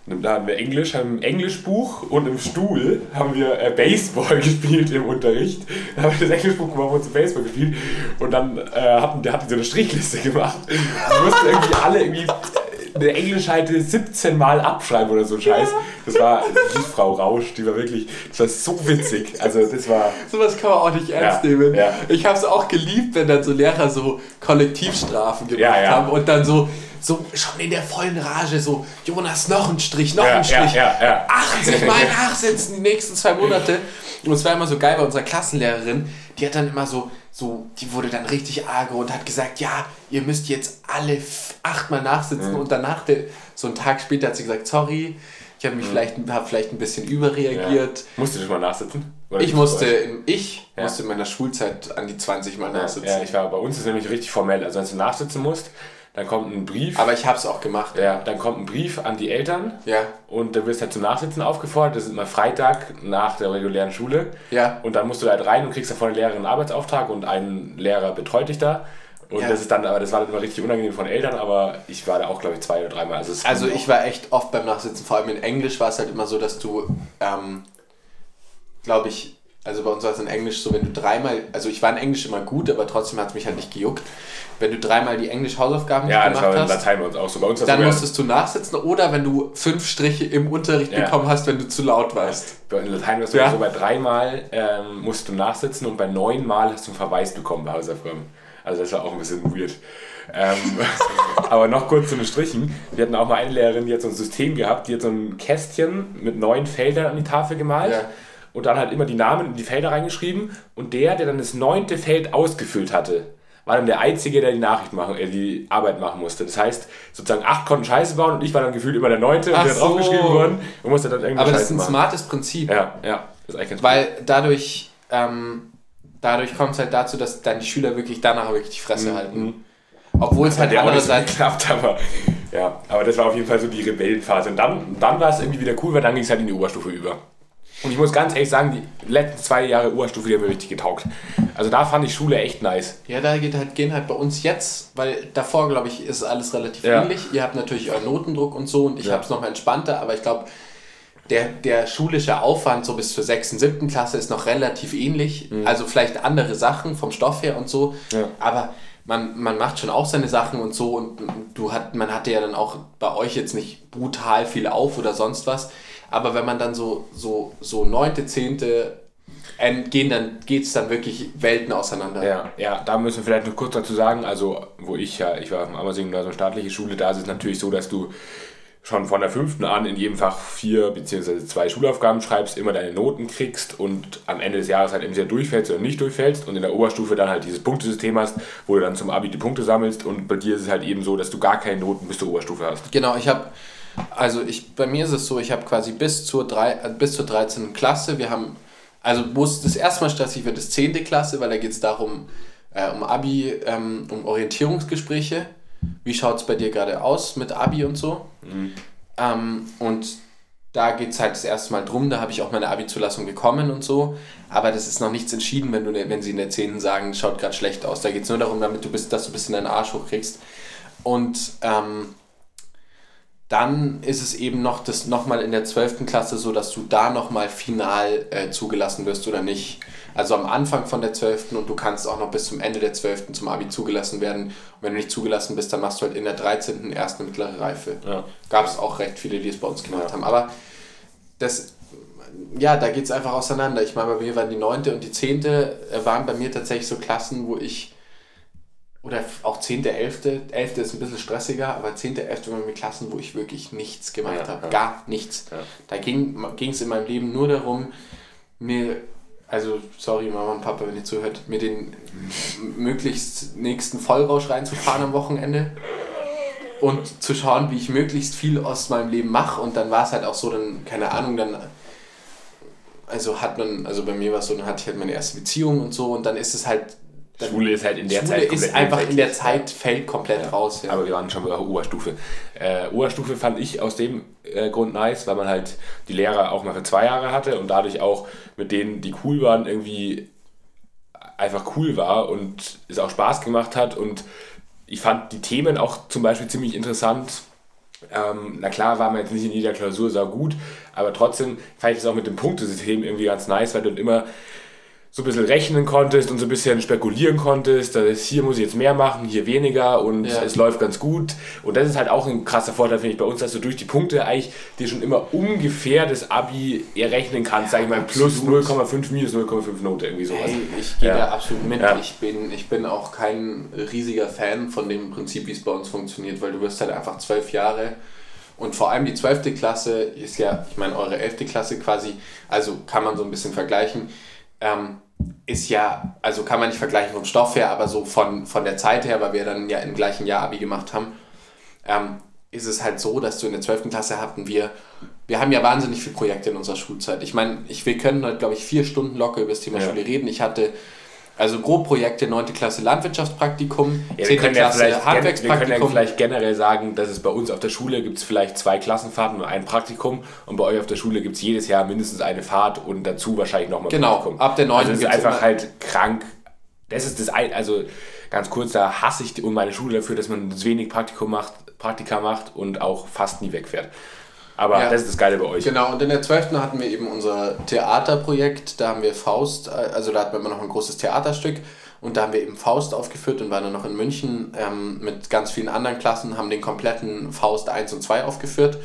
[SPEAKER 2] da hatten wir Englisch, haben ein Englischbuch und im Stuhl haben wir äh, Baseball gespielt im Unterricht. Da haben wir das Englischbuch gemacht und so Baseball gespielt. Und dann äh, hatten, der hat die so eine Strichliste gemacht. Wir mussten irgendwie alle irgendwie eine Englischseite 17 Mal abschreiben oder so ein Scheiß. Das war die Frau Rausch, die war wirklich, das war so witzig. Also das war.
[SPEAKER 3] Sowas kann man auch nicht ernst
[SPEAKER 2] Ja,
[SPEAKER 3] nehmen.
[SPEAKER 2] ja.
[SPEAKER 3] Ich habe es auch geliebt, wenn dann so Lehrer so Kollektivstrafen gemacht
[SPEAKER 2] Ja, ja.
[SPEAKER 3] haben und dann so, so schon in der vollen Rage so, Jonas, noch ein Strich, noch
[SPEAKER 2] Ja,
[SPEAKER 3] ein Strich.
[SPEAKER 2] ja, ja, ja.
[SPEAKER 3] 80 Mal nachsitzen die nächsten zwei Monate. Und es war immer so geil bei unserer Klassenlehrerin, die hat dann immer so, so, die wurde dann richtig agro und hat gesagt, ja, ihr müsst jetzt alle achtmal nachsitzen und danach, der, so einen Tag später hat sie gesagt, sorry, Ich habe mich vielleicht, hab vielleicht ein bisschen überreagiert.
[SPEAKER 2] Ja. Musst du mal nachsitzen?
[SPEAKER 3] Ich musste, in, ich ja. musste in meiner Schulzeit an die 20 Mal nachsitzen.
[SPEAKER 2] Ja, ich war, bei uns ist es nämlich richtig formell. Also wenn du nachsitzen musst, dann kommt ein Brief.
[SPEAKER 3] Aber ich habe es auch gemacht.
[SPEAKER 2] Ja, dann kommt ein Brief an die Eltern.
[SPEAKER 3] Ja.
[SPEAKER 2] Und dann wirst du halt zum Nachsitzen aufgefordert. Das ist immer Freitag nach der regulären Schule.
[SPEAKER 3] Ja.
[SPEAKER 2] Und dann musst du halt rein und kriegst da von der Lehrerin einen Arbeitsauftrag und ein Lehrer betreut dich da. Und ja. das ist dann, aber das war dann immer richtig unangenehm von Eltern, aber ich war da auch, glaube ich, zwei oder dreimal.
[SPEAKER 3] Also, also ich war echt oft beim Nachsitzen, vor allem in Englisch war es halt immer so, dass du, ähm, glaube ich, also bei uns war es in Englisch so, wenn du dreimal, also ich war in Englisch immer gut, aber trotzdem hat es mich halt nicht gejuckt wenn du dreimal die Englisch-Hausaufgaben
[SPEAKER 2] ja, gemacht hast. Latein bei uns auch so. Bei uns
[SPEAKER 3] dann musstest du nachsitzen oder wenn du fünf Striche im Unterricht ja. bekommen hast, wenn du zu laut warst.
[SPEAKER 2] In Latein warst du ja. so bei dreimal ähm, musst du nachsitzen und bei neunmal hast du einen Verweis bekommen bei Hausaufgaben. Also das war auch ein bisschen weird. Ähm, aber noch kurz zu den Strichen. Wir hatten auch mal eine Lehrerin, die hat so ein System gehabt, die hat so ein Kästchen mit neun Feldern an die Tafel gemalt. Ja und dann halt immer die Namen in die Felder reingeschrieben und der, der dann das neunte Feld ausgefüllt hatte, war dann der Einzige, der die Nachricht machen, äh, die Arbeit machen musste. Das heißt, sozusagen acht konnten Scheiße bauen und ich war dann gefühlt immer der Neunte und der so. draufgeschrieben worden und musste dann irgendwie
[SPEAKER 3] Aber das ist ein machen. smartes Prinzip.
[SPEAKER 2] Ja, ja. Das ist
[SPEAKER 3] eigentlich ganz Weil gut. dadurch, ähm, dadurch kommt es halt dazu, dass dann die Schüler wirklich danach wirklich die Fresse mhm. halten. Obwohl es halt
[SPEAKER 2] andererseits... geklappt, aber... Ja, aber das war auf jeden Fall so die Rebellenphase. Und dann, dann war es irgendwie wieder cool, weil dann ging es halt in die Oberstufe über. Und ich muss ganz ehrlich sagen, die letzten zwei Jahre Oberstufe, die haben mir richtig getaugt. Also da fand ich Schule echt nice.
[SPEAKER 3] Ja, da geht halt, gehen halt bei uns jetzt, weil davor, glaube ich, ist alles relativ ja. ähnlich. Ihr habt natürlich euren Notendruck und so und ich ja. habe es noch entspannter, aber ich glaube, der, der schulische Aufwand so bis zur 6. und 7. Klasse ist noch relativ ähnlich. Mhm. Also vielleicht andere Sachen vom Stoff her und so, ja. aber man, man macht schon auch seine Sachen und so und du hat, man hatte ja dann auch bei euch jetzt nicht brutal viel auf oder sonst was. Aber wenn man dann so, so, so neunte, zehnte gehen, dann geht es dann wirklich Welten auseinander.
[SPEAKER 2] Ja, ja, da müssen wir vielleicht noch kurz dazu sagen, also wo ich ja, ich war am Ammersing, also staatliche Schule, da ist es natürlich so, dass du schon von der fünften an in jedem Fach vier bzw. zwei Schulaufgaben schreibst, immer deine Noten kriegst und am Ende des Jahres halt entweder durchfällst oder nicht durchfällst und in der Oberstufe dann halt dieses Punktesystem hast, wo du dann zum Abi die Punkte sammelst und bei dir ist es halt eben so, dass du gar keine Noten bis zur Oberstufe hast.
[SPEAKER 3] Genau, ich habe also ich, bei mir ist es so, ich habe quasi bis zur, drei, äh, bis zur 13. Klasse, wir haben, also wo es das erste Mal stressig wird, ist 10. Klasse, weil da geht es darum, äh, um Abi, ähm, um Orientierungsgespräche. Wie schaut es bei dir gerade aus mit Abi und so? Mhm. Ähm, und da geht es halt das erste Mal drum, da habe ich auch meine Abi-Zulassung bekommen und so. Aber das ist noch nichts entschieden, wenn, du, ne, wenn sie in der 10. sagen, schaut gerade schlecht aus. Da geht es nur darum, damit du bist, dass du ein bisschen deinen Arsch hochkriegst. Und ähm, dann ist es eben noch das nochmal in der 12. Klasse so, dass du da nochmal final äh, zugelassen wirst oder nicht. Also am Anfang von der 12. und du kannst auch noch bis zum Ende der 12. zum Abi zugelassen werden. Und wenn du nicht zugelassen bist, dann machst du halt in der 13. erste mittlere Reife. Ja. Gab es auch recht viele, die es bei uns gemacht ja. haben. Aber das, ja, da geht es einfach auseinander. Ich meine, bei mir waren die 9. und die 10. Äh, waren bei mir tatsächlich so Klassen, wo ich oder auch 10., 11., 11. ist ein bisschen stressiger, aber 10., 11. waren mit Klassen, wo ich wirklich nichts gemacht ja, habe. Ja. Gar nichts. Ja. Da ging es in meinem Leben nur darum, mir, also sorry Mama und Papa, wenn ihr zuhört, mir den möglichst nächsten Vollrausch reinzufahren am Wochenende und zu schauen, wie ich möglichst viel aus meinem Leben mache. Und dann war es halt auch so, dann, keine Ahnung, dann also hat man, also bei mir war es so, dann hatte ich halt meine erste Beziehung und so und dann ist es halt
[SPEAKER 2] Schule ist halt in der
[SPEAKER 3] Schule
[SPEAKER 2] Zeit
[SPEAKER 3] ist einfach in der Zeit fällt komplett ja. raus.
[SPEAKER 2] Ja. Aber wir waren schon bei der Oberstufe. Äh, Oberstufe fand ich aus dem äh, Grund nice, weil man halt die Lehrer auch mal für zwei Jahre hatte und dadurch auch mit denen, die cool waren, irgendwie einfach cool war und es auch Spaß gemacht hat und ich fand die Themen auch zum Beispiel ziemlich interessant. Ähm, na klar war man jetzt nicht in jeder Klausur sau gut, aber trotzdem fand ich es auch mit dem Punktesystem irgendwie ganz nice, weil du immer so ein bisschen rechnen konntest und so ein bisschen spekulieren konntest, dass hier muss ich jetzt mehr machen, hier weniger und ja. es läuft ganz gut. Und das ist halt auch ein krasser Vorteil, finde ich, bei uns, dass du durch die Punkte eigentlich dir schon immer ungefähr das Abi errechnen kannst, ja, sage ich mal, plus 0,5, minus 0,5 Note, irgendwie sowas.
[SPEAKER 3] Hey, ich gehe ja. da absolut mit. Ja. Ich, bin, ich bin auch kein riesiger Fan von dem Prinzip, wie es bei uns funktioniert, weil du wirst halt einfach zwölf Jahre und vor allem die zwölfte Klasse ist ja, ich meine, eure elfte Klasse quasi, also kann man so ein bisschen vergleichen. Ähm, ist ja, also kann man nicht vergleichen vom Stoff her, aber so von, von der Zeit her, weil wir dann ja im gleichen Jahr Abi gemacht haben, ähm, ist es halt so, dass du in der 12. Klasse hatten wir wir haben ja wahnsinnig viele Projekte in unserer Schulzeit. Ich meine, ich, wir können heute, glaube ich, vier Stunden locker über das Thema ja. Schule reden. Ich hatte also grob Projekte 9. Klasse Landwirtschaftspraktikum,
[SPEAKER 2] ja, 10. Klasse ja Handwerkspraktikum. Wir können ja vielleicht generell sagen, dass es bei uns auf der Schule gibt es vielleicht zwei Klassenfahrten und ein Praktikum und bei euch auf der Schule gibt es jedes Jahr mindestens eine Fahrt und dazu wahrscheinlich nochmal
[SPEAKER 3] genau, Praktikum. ab der 9.
[SPEAKER 2] Also es ist einfach halt krank. Das ist das ein, also ganz kurz, da hasse ich und meine Schule dafür, dass man wenig Praktikum macht, Praktika macht und auch fast nie wegfährt. Aber ja. das ist das Geile bei euch.
[SPEAKER 3] Genau, und in der 12. hatten wir eben unser Theaterprojekt. Da haben wir Faust, also da hatten wir immer noch ein großes Theaterstück. Und da haben wir eben Faust aufgeführt und waren dann noch in München ähm, mit ganz vielen anderen Klassen, haben den kompletten Faust 1 und 2 aufgeführt.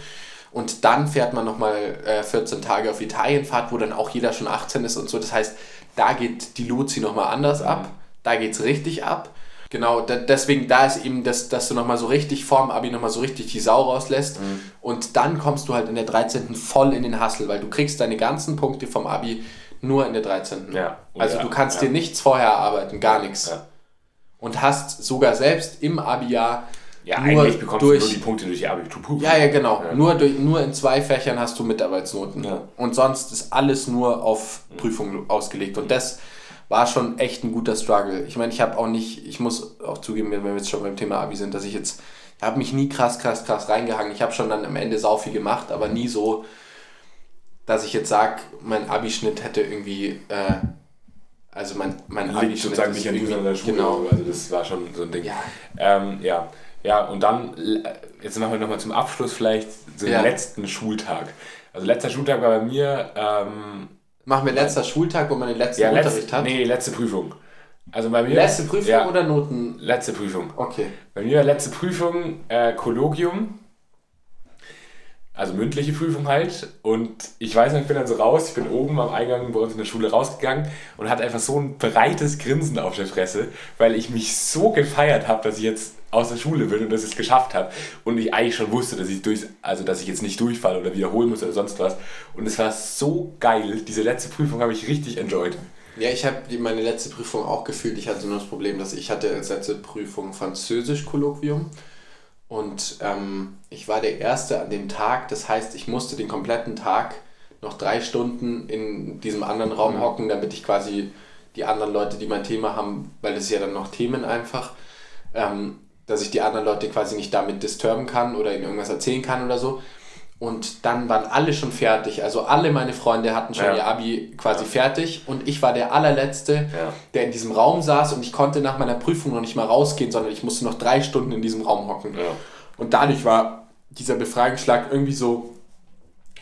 [SPEAKER 3] Und dann fährt man nochmal äh, 14 Tage auf Italienfahrt, wo dann auch jeder schon 18 ist und so. Das heißt, da geht die Luzi nochmal anders ab. Da geht es richtig ab. Genau, da, deswegen, da ist eben, das, dass du nochmal so richtig vorm Abi nochmal so richtig die Sau rauslässt. Mhm. Und dann kommst du halt in der 13. voll in den Hassel, weil du kriegst deine ganzen Punkte vom Abi nur in der 13. Ja. Also ja. du kannst ja. dir nichts vorher erarbeiten, gar nichts. Ja. Und hast sogar selbst im Abi-Jahr
[SPEAKER 2] ja, nur eigentlich bekommst durch, du nur die Punkte durch die Abitur.
[SPEAKER 3] Ja, ja, genau. Ja. Nur, durch, nur in zwei Fächern hast du Mitarbeitsnoten. Ja. Und sonst ist alles nur auf Prüfungen ausgelegt. Und das war schon echt ein guter Struggle. Ich meine, ich habe auch nicht, ich muss auch zugeben, wenn wir jetzt schon beim Thema Abi sind, dass ich jetzt, ich habe mich nie krass, krass, krass reingehangen. Ich habe schon dann am Ende sau viel gemacht, aber nie so, dass ich jetzt sage, mein Abischnitt hätte irgendwie, äh, also mein, mein
[SPEAKER 2] Abischnitt sozusagen nicht an dieser Schule. Genau. Also das war schon so ein Ding. Ja. Ähm, ja. Ja, und dann, jetzt machen wir nochmal zum Abschluss vielleicht so den ja. letzten Schultag. Also letzter Schultag war bei mir, ähm,
[SPEAKER 3] Machen wir letzter Schultag, wo man den letzten
[SPEAKER 2] ja, Unterricht letzt, hat? Nee, letzte Prüfung. Also bei mir.
[SPEAKER 3] Letzte Prüfung ja, oder Noten?
[SPEAKER 2] Letzte Prüfung.
[SPEAKER 3] Okay.
[SPEAKER 2] Bei mir letzte Prüfung, äh, Kollogium. Also mündliche Prüfung halt. Und ich weiß noch, ich bin dann so raus, ich bin oben am Eingang bei uns in der Schule rausgegangen und hatte einfach so ein breites Grinsen auf der Fresse, weil ich mich so gefeiert habe, dass ich jetzt aus der Schule bin und dass ich es geschafft habe und ich eigentlich schon wusste, dass ich durch, also dass ich jetzt nicht durchfalle oder wiederholen muss oder sonst was. Und es war so geil. Diese letzte Prüfung habe ich richtig enjoyed.
[SPEAKER 3] Ja, ich habe meine letzte Prüfung auch gefühlt. Ich hatte nur das Problem, dass ich hatte als letzte Prüfung Französisch-Kolloquium und ähm, ich war der Erste an dem Tag. Das heißt, ich musste den kompletten Tag noch drei Stunden in diesem anderen Raum mhm. hocken, damit ich quasi die anderen Leute, die mein Thema haben, weil es ja dann noch Themen einfach, ähm, dass ich die anderen Leute quasi nicht damit disturben kann oder ihnen irgendwas erzählen kann oder so. Und dann waren alle schon fertig. Also alle meine Freunde hatten schon ja. ihr Abi quasi ja. fertig. Und ich war der allerletzte, ja. der in diesem Raum saß und ich konnte nach meiner Prüfung noch nicht mal rausgehen, sondern ich musste noch drei Stunden in diesem Raum hocken. Und dadurch war dieser Befreiungsschlag irgendwie so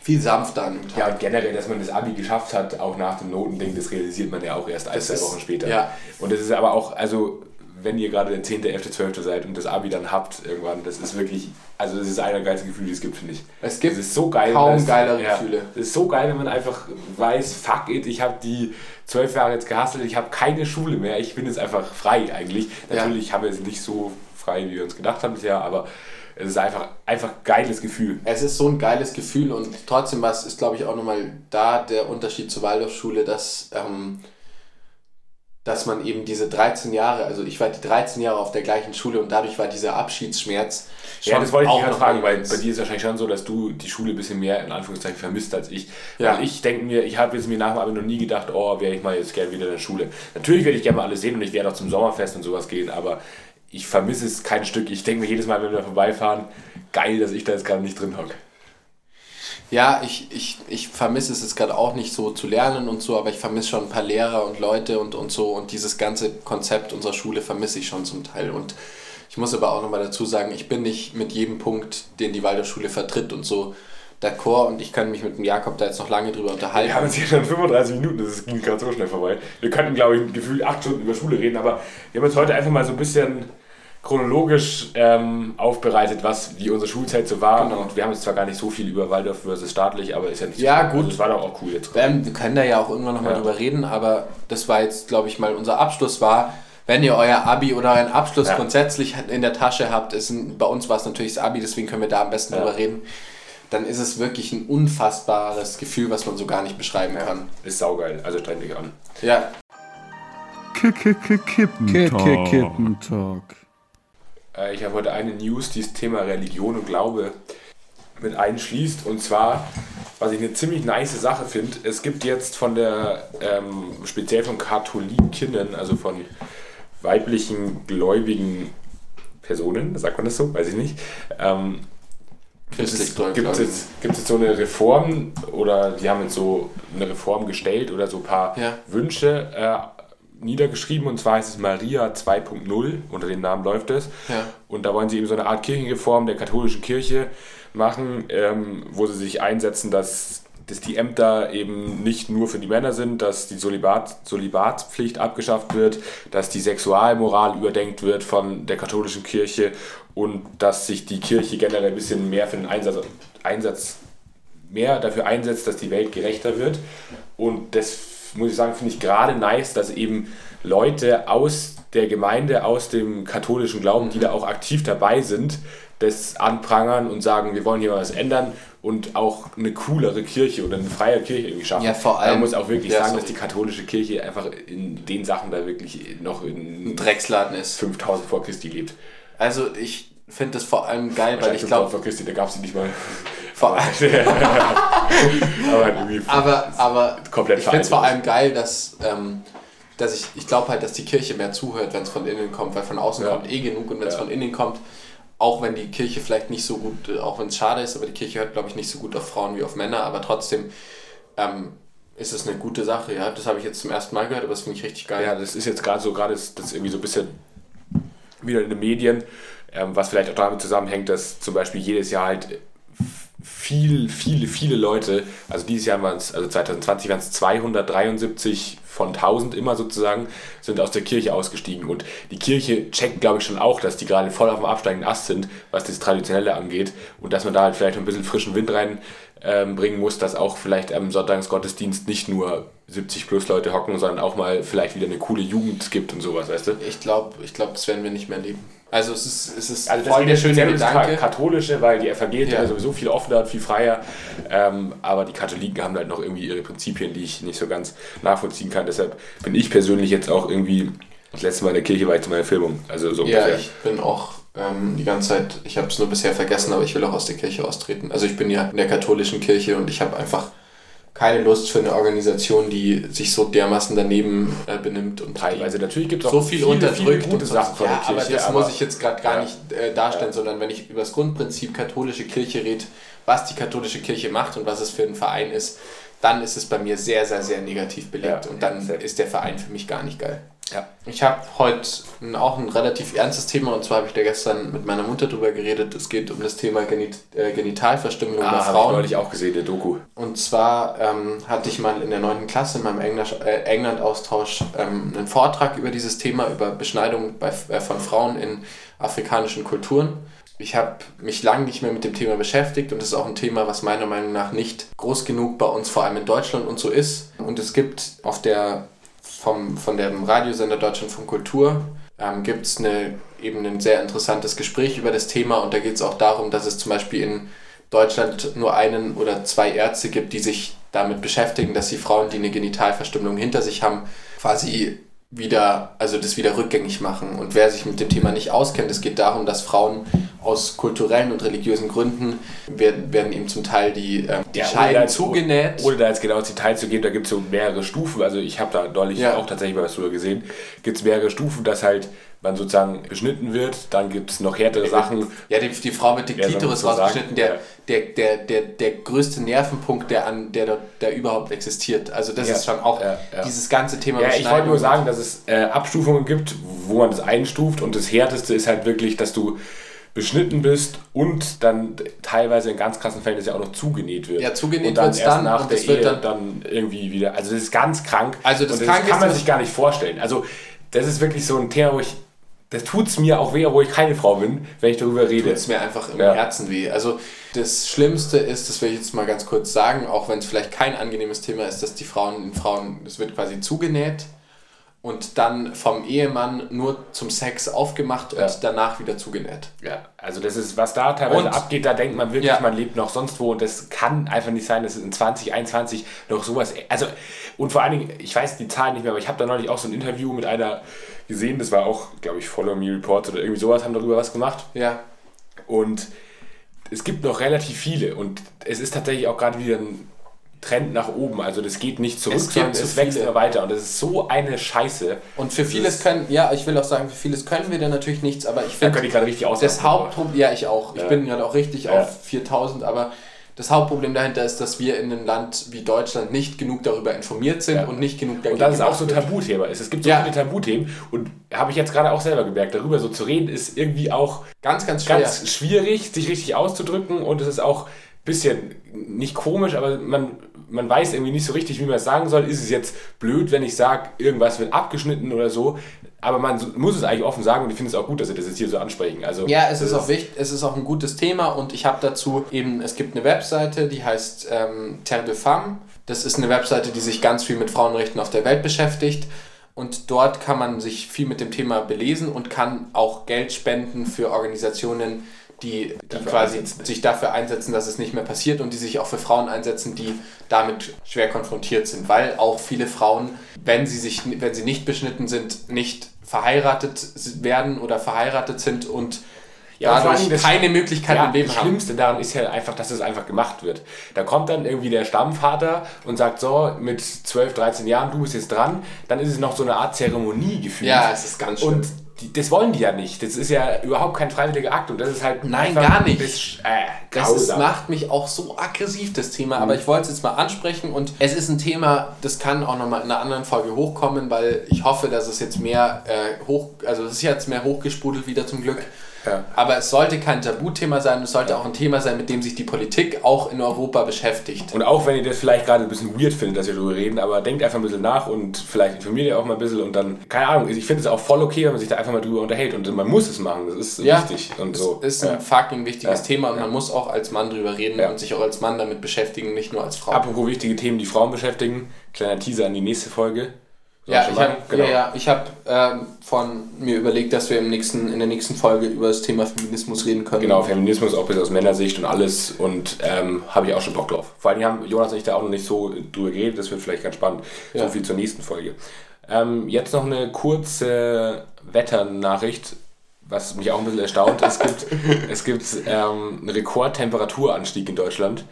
[SPEAKER 3] viel sanfter an
[SPEAKER 2] dem Tag. Ja, und generell, dass man das Abi geschafft hat, auch nach dem Notending, das realisiert man ja auch erst ein, zwei Wochen später. Ja. Und das ist aber auch, also wenn ihr gerade der 10., 11., 12. seid und das Abi dann habt irgendwann, das ist wirklich, also das ist einer der geilsten Gefühle, die es gibt, finde ich.
[SPEAKER 3] Es gibt
[SPEAKER 2] das so geil,
[SPEAKER 3] kaum geilere ja, Gefühle.
[SPEAKER 2] Es ist so geil, wenn man einfach weiß, fuck it, ich habe die zwölf Jahre jetzt gehasselt, ich habe keine Schule mehr, ich bin jetzt einfach frei eigentlich. Natürlich ja. haben wir es nicht so frei, wie wir uns gedacht haben bisher, aber es ist einfach einfach geiles Gefühl.
[SPEAKER 3] Es ist so ein geiles Gefühl und trotzdem was ist, glaube ich, auch nochmal da der Unterschied zur Waldorfschule, dass ähm, dass man eben diese 13 Jahre, also ich war die 13 Jahre auf der gleichen Schule und dadurch war dieser Abschiedsschmerz
[SPEAKER 2] Ja, das wollte ich dich gerade fragen, weil bei dir ist es wahrscheinlich schon so, dass du die Schule ein bisschen mehr in Anführungszeichen vermisst als ich. Ja. Weil ich denke mir, ich habe jetzt mir nach dem Abi noch nie gedacht, oh, wäre ich mal jetzt gerne wieder in der Schule. Natürlich werde ich gerne mal alles sehen und ich werde auch zum Sommerfest und sowas gehen, aber ich vermisse es kein Stück. Ich denke mir jedes Mal, wenn wir vorbeifahren, geil, dass ich da jetzt gerade nicht drin hocke.
[SPEAKER 3] Ja, ich, ich, ich vermisse es jetzt gerade auch nicht so zu lernen und so, aber ich vermisse schon ein paar Lehrer und Leute und, und so und dieses ganze Konzept unserer Schule vermisse ich schon zum Teil. Und ich muss aber auch nochmal dazu sagen, ich bin nicht mit jedem Punkt, den die Waldorfschule vertritt und so d'accord und ich kann mich mit dem Jakob da jetzt noch lange drüber unterhalten.
[SPEAKER 2] Wir haben uns hier schon 35 Minuten, das ging gerade so schnell vorbei. Wir könnten, glaube ich, gefühlt acht Stunden über Schule reden, aber wir haben uns heute einfach mal so ein bisschen chronologisch ähm, aufbereitet, was wie unsere Schulzeit so war. Genau. Und wir haben jetzt zwar gar nicht so viel über Waldorf versus staatlich, aber ist ja nicht
[SPEAKER 3] Ja, so gut. Also,
[SPEAKER 2] das war doch auch cool jetzt.
[SPEAKER 3] Ähm, wir können da ja auch irgendwann nochmal ja. drüber reden, aber das war jetzt, glaube ich, mal unser Abschluss war. Wenn ihr euer Abi oder euren Abschluss ja. grundsätzlich in der Tasche habt, ist ein, bei uns war es natürlich das Abi, deswegen können wir da am besten ja. drüber reden, dann ist es wirklich ein unfassbares Gefühl, was man so gar nicht beschreiben kann.
[SPEAKER 2] Ist saugeil, also streng dich an.
[SPEAKER 3] Ja.
[SPEAKER 2] Kippentalk. Äh, ich habe heute eine News, dieses Thema Religion und Glaube. mit einschließt. Und zwar, was ich eine ziemlich nice Sache finde, es gibt jetzt von der, ähm, speziell von Katholikinnen, also von weiblichen gläubigen Personen, sagt man das so, weiß ich nicht, ähm, Gibt es, gibt, es jetzt, gibt es jetzt so eine Reform oder die haben jetzt so eine Reform gestellt oder so ein paar ja. Wünsche äh, niedergeschrieben und zwar heißt es Maria 2.0, unter dem Namen läuft es. Ja. Und da wollen sie eben so eine Art Kirchenreform der katholischen Kirche machen, ähm, wo sie sich einsetzen, dass, dass die Ämter eben nicht nur für die Männer sind, dass die Solibat, Solibatspflicht abgeschafft wird, dass die Sexualmoral überdenkt wird von der katholischen Kirche und dass sich die Kirche generell ein bisschen mehr für den Einsatz, Einsatz mehr dafür einsetzt, dass die Welt gerechter wird. Und das muss ich sagen, finde ich gerade nice, dass eben Leute aus der Gemeinde, aus dem katholischen Glauben, die da auch aktiv dabei sind, das anprangern und sagen, wir wollen hier was ändern und auch eine coolere Kirche oder eine freie Kirche irgendwie schaffen. Ja, vor allem. Man muss auch wirklich ja, sagen, dass die katholische Kirche einfach in den Sachen da wirklich noch in
[SPEAKER 3] ein Drecksladen ist.
[SPEAKER 2] 5000 vor Christi lebt.
[SPEAKER 3] Also ich finde das vor allem geil, weil ich glaube...
[SPEAKER 2] vor Christi, da gab es sie nicht mal.
[SPEAKER 3] Vor allem. aber, aber, aber komplett ich finde es vor allem geil, dass... Ähm, dass ich, ich glaube halt, dass die Kirche mehr zuhört, wenn es von innen kommt, weil von außen ja. kommt eh genug und wenn es ja. von innen kommt, auch wenn die Kirche vielleicht nicht so gut, äh, auch wenn es schade ist, aber die Kirche hört, glaube ich, nicht so gut auf Frauen wie auf Männer, aber trotzdem ähm, ist es eine gute Sache. Ja, das habe ich jetzt zum ersten Mal gehört, aber das finde ich richtig geil.
[SPEAKER 2] Ja, das ist jetzt gerade so, gerade ist das irgendwie so ein bisschen wieder in den Medien, ähm, was vielleicht auch damit zusammenhängt, dass zum Beispiel jedes Jahr halt viel, viele, viele Leute, also dieses Jahr waren es, also 2020 waren es 273 von 1000 immer sozusagen, sind aus der Kirche ausgestiegen. Und die Kirche checkt, glaube ich, schon auch, dass die gerade voll auf dem absteigenden Ast sind, was das Traditionelle angeht. Und dass man da halt vielleicht ein bisschen frischen Wind reinbringen ähm, muss, dass auch vielleicht am Sonntagsgottesdienst nicht nur 70 plus Leute hocken, sondern auch mal vielleicht wieder eine coole Jugend gibt und sowas, weißt du?
[SPEAKER 3] Ich glaube, ich glaub, das werden wir nicht mehr erleben. Also es ist, es ist
[SPEAKER 2] also voll der schöne Gedanke. katholische, weil die Evangelien ja. sowieso viel offener und viel freier. Ähm, aber die Katholiken haben halt noch irgendwie ihre Prinzipien, die ich nicht so ganz nachvollziehen kann. Deshalb bin ich persönlich jetzt auch irgendwie, das letzte Mal in der Kirche war ich zu meiner Filmung. Also so
[SPEAKER 3] ja, ich bin auch ähm, die ganze Zeit, ich habe es nur bisher vergessen, aber ich will auch aus der Kirche austreten. Also ich bin ja in der katholischen Kirche und ich habe einfach keine Lust für eine Organisation, die sich so dermaßen daneben äh, benimmt und
[SPEAKER 2] teilweise natürlich gibt es
[SPEAKER 3] so viel unterdrückt viele gute Sachen von ja, der Kirche. Aber das aber muss ich jetzt gerade gar ja. nicht äh, darstellen, ja. sondern wenn ich über das Grundprinzip katholische Kirche rede, was die katholische Kirche macht und was es für ein Verein ist, dann ist es bei mir sehr, sehr, sehr negativ belegt und dann ist der Verein für mich gar nicht geil. Ja. Ich habe heute auch ein relativ ernstes Thema und zwar habe ich da gestern mit meiner Mutter drüber geredet. Es geht um das Thema Genit äh, Genitalverstümmelung
[SPEAKER 2] ah,
[SPEAKER 3] bei
[SPEAKER 2] Frauen. Ich neulich auch gesehen, der Doku.
[SPEAKER 3] Und zwar ähm, hatte ich mal in der 9. Klasse in meinem äh, England-Austausch ähm, einen Vortrag über dieses Thema, über Beschneidung bei, äh, von Frauen in afrikanischen Kulturen. Ich habe mich lange nicht mehr mit dem Thema beschäftigt und es ist auch ein Thema, was meiner Meinung nach nicht groß genug bei uns, vor allem in Deutschland und so ist. Und es gibt auf der vom, von dem Radiosender Deutschland von Kultur ähm, gibt es eben ein sehr interessantes Gespräch über das Thema und da geht es auch darum, dass es zum Beispiel in Deutschland nur einen oder zwei Ärzte gibt, die sich damit beschäftigen, dass die Frauen, die eine Genitalverstümmelung hinter sich haben, quasi wieder, also das wieder rückgängig machen. Und wer sich mit dem Thema nicht auskennt, es geht darum, dass Frauen aus kulturellen und religiösen Gründen werden, werden ihm zum Teil die, ähm, die ja, Scheiden zugenäht.
[SPEAKER 2] Ohne da jetzt genau ins Detail zu gehen, da gibt es so mehrere Stufen. Also ich habe da neulich ja. auch tatsächlich mal was drüber gesehen. Gibt es mehrere Stufen, dass halt man sozusagen beschnitten wird, dann gibt es noch härtere Sachen.
[SPEAKER 3] Ja, die, die Frau wird die Klitoris rausgeschnitten, der, ja. der, der, der, der größte Nervenpunkt, der, an, der, der überhaupt existiert. Also das ja. ist schon auch ja, dieses ganze Thema.
[SPEAKER 2] Ja, ich wollte nur sagen, dass es äh, Abstufungen gibt, wo man das einstuft und das härteste ist halt wirklich, dass du beschnitten bist und dann teilweise in ganz krassen Fällen das ja auch noch zugenäht wird.
[SPEAKER 3] Ja, zugenäht wird es dann
[SPEAKER 2] nach der Ehe dann, dann irgendwie wieder. Also das ist ganz krank.
[SPEAKER 3] Also das,
[SPEAKER 2] das kann man sich gar nicht vorstellen. Also das ist wirklich so ein Thema, wo ich das tut es mir auch weh, obwohl ich keine Frau bin, wenn ich darüber rede.
[SPEAKER 3] Tut es mir einfach im ja. Herzen weh. Also das Schlimmste ist, das will ich jetzt mal ganz kurz sagen, auch wenn es vielleicht kein angenehmes Thema ist, dass die Frauen, Frauen, das wird quasi zugenäht und dann vom Ehemann nur zum Sex aufgemacht und ja. danach wieder zugenäht.
[SPEAKER 2] Ja, also das ist, was da teilweise und, abgeht, da denkt man wirklich, ja. man lebt noch sonst wo und das kann einfach nicht sein, dass es in 2021 noch sowas, also und vor allen Dingen, ich weiß die Zahlen nicht mehr, aber ich habe da neulich auch so ein Interview mit einer gesehen, das war auch, glaube ich, Follow Me Reports oder irgendwie sowas, haben darüber was gemacht.
[SPEAKER 3] Ja.
[SPEAKER 2] Und es gibt noch relativ viele und es ist tatsächlich auch gerade wieder ein Trend nach oben. Also das geht nicht zurück,
[SPEAKER 3] Es
[SPEAKER 2] sondern es wächst immer weiter. Und das ist so eine Scheiße.
[SPEAKER 3] Und für
[SPEAKER 2] Das
[SPEAKER 3] vieles können, ja, ich will auch sagen, für vieles können wir da natürlich nichts, aber ich
[SPEAKER 2] Da
[SPEAKER 3] finde,
[SPEAKER 2] könnte ich gerade richtig aus.
[SPEAKER 3] das Hauptproblem, ja, ich auch. Ich
[SPEAKER 2] Ja.
[SPEAKER 3] bin gerade auch richtig
[SPEAKER 2] Ja.
[SPEAKER 3] auf 4000, aber das Hauptproblem dahinter ist, dass wir in einem Land wie Deutschland nicht genug darüber informiert sind
[SPEAKER 2] Ja.
[SPEAKER 3] und nicht genug
[SPEAKER 2] Und das ist auch so ein. Tabuthema. ist. Es gibt so
[SPEAKER 3] Ja.
[SPEAKER 2] viele Tabuthemen und habe ich jetzt gerade auch selber gemerkt, darüber so zu reden, ist irgendwie auch
[SPEAKER 3] Ganz, ganz schwer.
[SPEAKER 2] ganz schwierig, sich richtig auszudrücken und es ist auch ein bisschen nicht komisch, aber man, man weiß irgendwie nicht so richtig, wie man es sagen soll. Ist es jetzt blöd, wenn ich sage, irgendwas wird abgeschnitten oder so? Aber man muss es eigentlich offen sagen und ich finde es auch gut, dass Sie das jetzt hier so ansprechen. Also,
[SPEAKER 3] Ja, es ist auch wichtig, es ist auch ein gutes Thema und ich habe dazu eben, es gibt eine Webseite, die heißt ähm, Terre de Femme. Das ist eine Webseite, die sich ganz viel mit Frauenrechten auf der Welt beschäftigt und dort kann man sich viel mit dem Thema belesen und kann auch Geld spenden für Organisationen, die, die
[SPEAKER 2] Dafür
[SPEAKER 3] quasi
[SPEAKER 2] einsetzen.
[SPEAKER 3] sich dafür einsetzen, dass es nicht mehr passiert und die sich auch für Frauen einsetzen, die damit schwer konfrontiert sind, weil auch viele Frauen, wenn sie sich, wenn sie nicht beschnitten sind, nicht verheiratet werden oder verheiratet sind und
[SPEAKER 2] Ja, und
[SPEAKER 3] dadurch
[SPEAKER 2] das-
[SPEAKER 3] keine Möglichkeit
[SPEAKER 2] Ja,
[SPEAKER 3] im Leben
[SPEAKER 2] das
[SPEAKER 3] haben.
[SPEAKER 2] Schlimmste daran ist ja einfach, dass es einfach gemacht wird. Da kommt dann irgendwie der Stammvater und sagt so, mit 12, 13 Jahren, du bist jetzt dran. Dann ist es noch so eine Art Zeremonie gefühlt.
[SPEAKER 3] Ja, es ist ganz schlimm.
[SPEAKER 2] Und die, das wollen die ja nicht. Das ist ja überhaupt kein freiwilliger Akt und das ist halt
[SPEAKER 3] Nein, gar nicht.
[SPEAKER 2] Das, äh,
[SPEAKER 3] Das ist, macht mich auch so aggressiv, das Thema,
[SPEAKER 2] Mhm.
[SPEAKER 3] aber ich wollte es jetzt mal ansprechen und es ist ein Thema, das kann auch nochmal in einer anderen Folge hochkommen, weil ich hoffe, dass es jetzt mehr äh, hoch, also es ist jetzt mehr hochgesprudelt wieder zum Glück.
[SPEAKER 2] Ja.
[SPEAKER 3] Aber es sollte kein Tabuthema sein, es sollte auch ein Thema sein, mit dem sich die Politik auch in Europa beschäftigt.
[SPEAKER 2] Und auch wenn ihr das vielleicht gerade ein bisschen weird findet, dass wir darüber reden, aber denkt einfach ein bisschen nach und vielleicht informiert ihr auch mal ein bisschen und dann, keine Ahnung, ich finde es auch voll okay, wenn man sich da einfach mal drüber unterhält und man muss es machen, das ist
[SPEAKER 3] Ja,
[SPEAKER 2] wichtig und
[SPEAKER 3] Es
[SPEAKER 2] so.
[SPEAKER 3] ist ein
[SPEAKER 2] ja.
[SPEAKER 3] fucking wichtiges
[SPEAKER 2] Ja.
[SPEAKER 3] Thema und man muss auch als Mann drüber reden und sich auch als Mann damit beschäftigen, nicht nur als Frau.
[SPEAKER 2] Apropos wichtige Themen, die Frauen beschäftigen, kleiner Teaser an die nächste Folge. Sollen
[SPEAKER 3] Ja, ich habe?
[SPEAKER 2] Genau.
[SPEAKER 3] ja, hab, ähm, von mir überlegt, dass wir im nächsten, in der nächsten Folge über das Thema Feminismus reden können.
[SPEAKER 2] Genau, Feminismus auch bis aus Männersicht und alles und ähm, habe ich auch schon Bock drauf. Vor allem haben Jonas und ich da auch noch nicht so drüber geredet, das wird vielleicht ganz spannend.
[SPEAKER 3] Ja.
[SPEAKER 2] So viel zur nächsten Folge. Ähm, jetzt noch eine kurze Wetternachricht, was mich auch ein bisschen erstaunt. es gibt, es gibt ähm, einen Rekordtemperaturanstieg in Deutschland.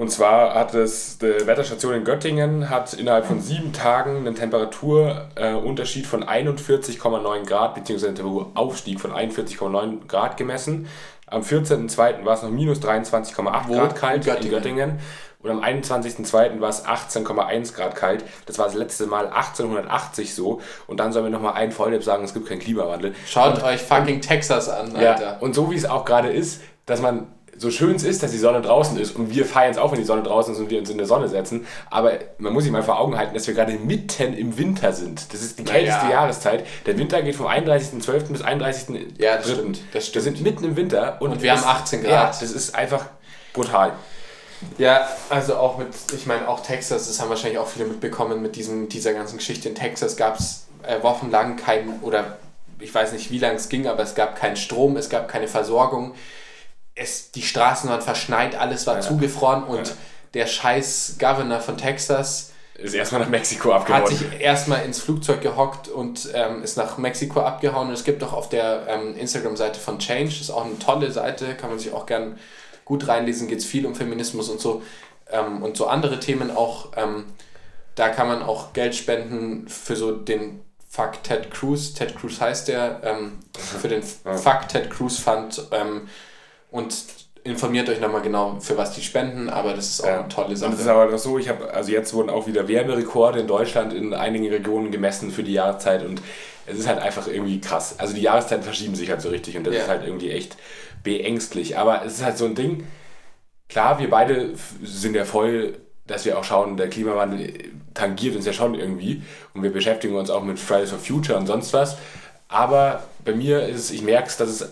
[SPEAKER 2] Und zwar hat es die Wetterstation in Göttingen hat innerhalb von sieben Tagen einen Temperaturunterschied äh, von 41,9 Grad, beziehungsweise einen Temperaturaufstieg von 41,9 Grad gemessen. Am 14.02. war es noch minus 23,8
[SPEAKER 3] Wo?
[SPEAKER 2] Grad kalt
[SPEAKER 3] In
[SPEAKER 2] in
[SPEAKER 3] Göttingen.
[SPEAKER 2] Göttingen. Und am 21.02. war es 18,1 Grad kalt. Das war das letzte Mal 1880 so. Und dann sollen wir nochmal ein Volldepp sagen, es gibt keinen Klimawandel.
[SPEAKER 3] Schaut euch fucking Texas an, Alter.
[SPEAKER 2] Ja, und so wie es auch gerade ist, dass man so schön es ist, dass die Sonne draußen ist und wir feiern es auch, wenn die Sonne draußen ist und wir uns in der Sonne setzen, aber man muss sich mal vor Augen halten, dass wir gerade mitten im Winter sind. Das ist die kälteste
[SPEAKER 3] ja.
[SPEAKER 2] Jahreszeit. Der Winter geht vom 31.12. bis 31.3.
[SPEAKER 3] Ja, das stimmt, das stimmt.
[SPEAKER 2] Wir sind mitten im Winter und,
[SPEAKER 3] Und wir haben 18 Grad.
[SPEAKER 2] Ja, das ist einfach brutal.
[SPEAKER 3] Ja, also auch mit, ich meine, auch Texas, das haben wahrscheinlich auch viele mitbekommen mit diesem, dieser ganzen Geschichte. In Texas gab es äh, wochenlang kein, oder ich weiß nicht, wie lange es ging, aber es gab keinen Strom, es gab keine Versorgung. Es, die Straßen waren verschneit, alles war zugefroren und
[SPEAKER 2] Ja.
[SPEAKER 3] der scheiß Governor von Texas
[SPEAKER 2] Ist erstmal nach Mexiko
[SPEAKER 3] hat
[SPEAKER 2] abgehauen.
[SPEAKER 3] sich erstmal ins Flugzeug gehockt und ähm, ist nach Mexiko abgehauen. Und es gibt auch auf der ähm, Instagram-Seite von Change, das ist auch eine tolle Seite, kann man sich auch gern gut reinlesen, geht es viel um Feminismus und so ähm, und so andere Themen auch. Ähm, da kann man auch Geld spenden für so den Fuck Ted Cruz, Ted Cruz heißt der, ähm, für den Fuck Ted Cruz Fund ähm, und informiert euch nochmal genau, für was die spenden, aber das ist auch
[SPEAKER 2] Ja.
[SPEAKER 3] eine tolle
[SPEAKER 2] Und
[SPEAKER 3] Sache.
[SPEAKER 2] es ist aber noch so, ich habe, also jetzt wurden auch wieder Wärmerekorde in Deutschland in einigen Regionen gemessen für die Jahreszeit und es ist halt einfach irgendwie krass. Also die Jahreszeiten verschieben sich halt so richtig und das
[SPEAKER 3] Ja.
[SPEAKER 2] ist halt irgendwie echt beängstlich. Aber es ist halt so ein Ding, klar, wir beide sind ja voll, dass wir auch schauen, der Klimawandel tangiert uns ja schon irgendwie und wir beschäftigen uns auch mit Fridays for Future und sonst was. Aber bei mir ist es, ich merke es, dass es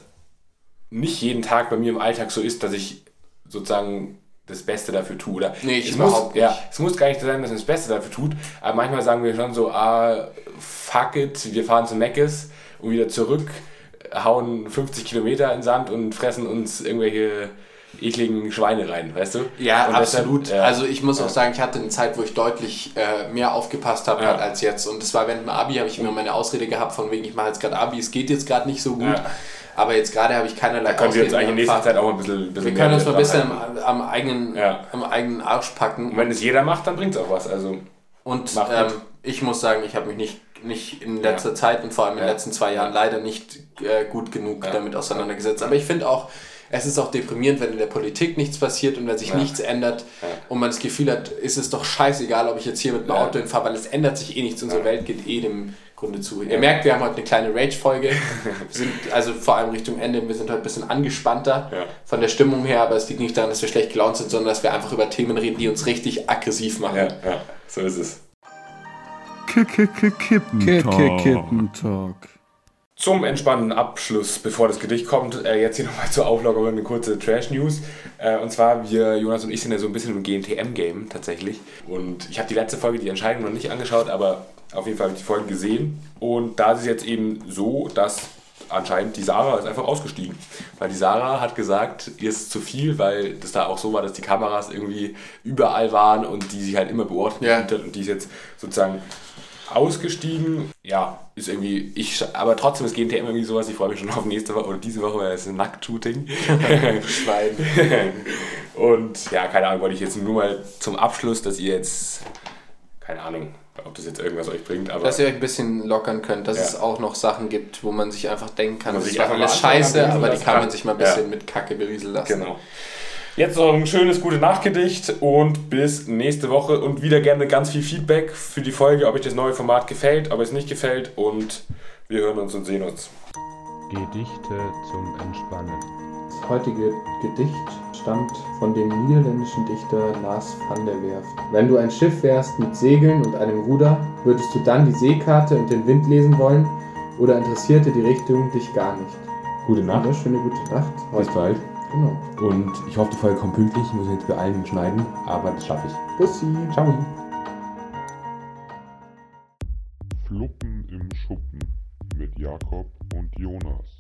[SPEAKER 2] nicht jeden Tag bei mir im Alltag so ist, dass ich sozusagen das Beste dafür tue. Oder
[SPEAKER 3] Nee, ich
[SPEAKER 2] muss,
[SPEAKER 3] nicht.
[SPEAKER 2] Ja, es muss gar nicht sein, dass man das Beste dafür tut, aber manchmal sagen wir schon so, ah, fuck it, wir fahren zu Meckes und wieder zurück, hauen 50 Kilometer in Sand und fressen uns irgendwelche ekligen Schweine rein, weißt du?
[SPEAKER 3] Ja,
[SPEAKER 2] und deshalb,
[SPEAKER 3] absolut.
[SPEAKER 2] ja.
[SPEAKER 3] Also ich muss auch sagen, ich hatte eine Zeit, wo ich deutlich äh, mehr aufgepasst habe
[SPEAKER 2] Ja.
[SPEAKER 3] halt als jetzt. Und das war während dem Abi, habe ich immer meine Ausrede gehabt, von wegen, ich mache jetzt gerade Abi, es geht jetzt gerade nicht so gut.
[SPEAKER 2] Ja.
[SPEAKER 3] Aber jetzt gerade habe ich keinerlei
[SPEAKER 2] Da können wir uns eigentlich in nächster Zeit auch ein bisschen, bisschen
[SPEAKER 3] Wir können uns mal ein bisschen am, am, eigenen,
[SPEAKER 2] Ja.
[SPEAKER 3] am eigenen Arsch packen.
[SPEAKER 2] Und wenn es jeder macht, dann bringt es auch was. Also,
[SPEAKER 3] Und ähm, ich muss sagen, ich habe mich nicht, nicht in letzter Zeit und vor allem in den
[SPEAKER 2] Ja.
[SPEAKER 3] letzten zwei Jahren leider nicht äh, gut genug
[SPEAKER 2] Ja.
[SPEAKER 3] damit auseinandergesetzt. Aber ich finde auch, es ist auch deprimierend, wenn in der Politik nichts passiert und wenn sich
[SPEAKER 2] Ja.
[SPEAKER 3] nichts ändert
[SPEAKER 2] Ja.
[SPEAKER 3] und man das Gefühl hat, ist es doch scheißegal, ob ich jetzt hier mit dem
[SPEAKER 2] Ja.
[SPEAKER 3] Auto hinfahre, weil es ändert sich eh nichts. Unsere
[SPEAKER 2] Ja.
[SPEAKER 3] Welt geht eh dem Grunde zu. Ihr merkt, wir haben heute eine kleine Rage-Folge. wir sind also vor allem Richtung Ende, wir sind heute ein bisschen angespannter
[SPEAKER 2] Ja.
[SPEAKER 3] von der Stimmung her, aber es liegt nicht daran, dass wir schlecht gelaunt sind, sondern dass wir einfach über Themen reden, die uns richtig aggressiv machen.
[SPEAKER 2] ja, ja, so ist es.
[SPEAKER 4] Kippentalk.
[SPEAKER 5] Kippentalk.
[SPEAKER 2] Zum entspannenden Abschluss, bevor das Gedicht kommt, äh, jetzt hier nochmal zur Auflockerung eine kurze Trash-News. Äh, und zwar, wir, Jonas und ich, sind ja so ein bisschen im GNTM-Game tatsächlich. Und ich habe die letzte Folge, die Entscheidung, noch nicht angeschaut, aber auf jeden Fall habe ich die Folge gesehen. Und da ist es jetzt eben so, dass anscheinend die Sarah ist einfach ausgestiegen. Weil die Sarah hat gesagt, ihr ist zu viel, weil das da auch so war, dass die Kameras irgendwie überall waren und die sich halt immer beobachtet
[SPEAKER 3] Ja.
[SPEAKER 2] hat. Und die ist jetzt sozusagen ausgestiegen. Ja, ist irgendwie, ich, aber trotzdem ist GNTM irgendwie sowas, ich freue mich schon auf nächste Woche oder diese Woche, weil es ist ein Nackt-Shooting.
[SPEAKER 3] Schwein.
[SPEAKER 2] Und ja, keine Ahnung, wollte ich jetzt nur mal zum Abschluss, dass ihr jetzt, keine Ahnung, ob das jetzt irgendwas euch bringt, aber
[SPEAKER 3] Dass ihr euch ein bisschen lockern könnt, dass
[SPEAKER 2] Ja.
[SPEAKER 3] es auch noch Sachen gibt, wo man sich einfach denken kann,
[SPEAKER 2] man
[SPEAKER 3] das war
[SPEAKER 2] einfach
[SPEAKER 3] alles scheiße, aber die kann man sich mal ein
[SPEAKER 2] Ja.
[SPEAKER 3] bisschen mit Kacke berieseln lassen.
[SPEAKER 2] Genau. Jetzt noch ein schönes, gute Nachtgedicht und bis nächste Woche und wieder gerne ganz viel Feedback für die Folge, ob euch das neue Format gefällt, ob es nicht gefällt und wir hören uns und sehen uns.
[SPEAKER 1] Gedichte zum Entspannen.
[SPEAKER 5] Das heutige Gedicht stammt von dem niederländischen Dichter Lars van der Werft. Wenn du ein Schiff wärst mit Segeln und einem Ruder, würdest du dann die Seekarte und den Wind lesen wollen oder interessierte die Richtung dich gar nicht?
[SPEAKER 4] Gute Nacht.
[SPEAKER 5] Eine schöne gute Nacht. Heute.
[SPEAKER 4] Bis bald.
[SPEAKER 5] Genau.
[SPEAKER 4] Und ich hoffe, die Folge kommt pünktlich. Ich muss jetzt beeilen und schneiden, aber das schaffe ich.
[SPEAKER 5] Bussi.
[SPEAKER 4] Ciao. Fluppen im Schuppen mit Jakob und Jonas.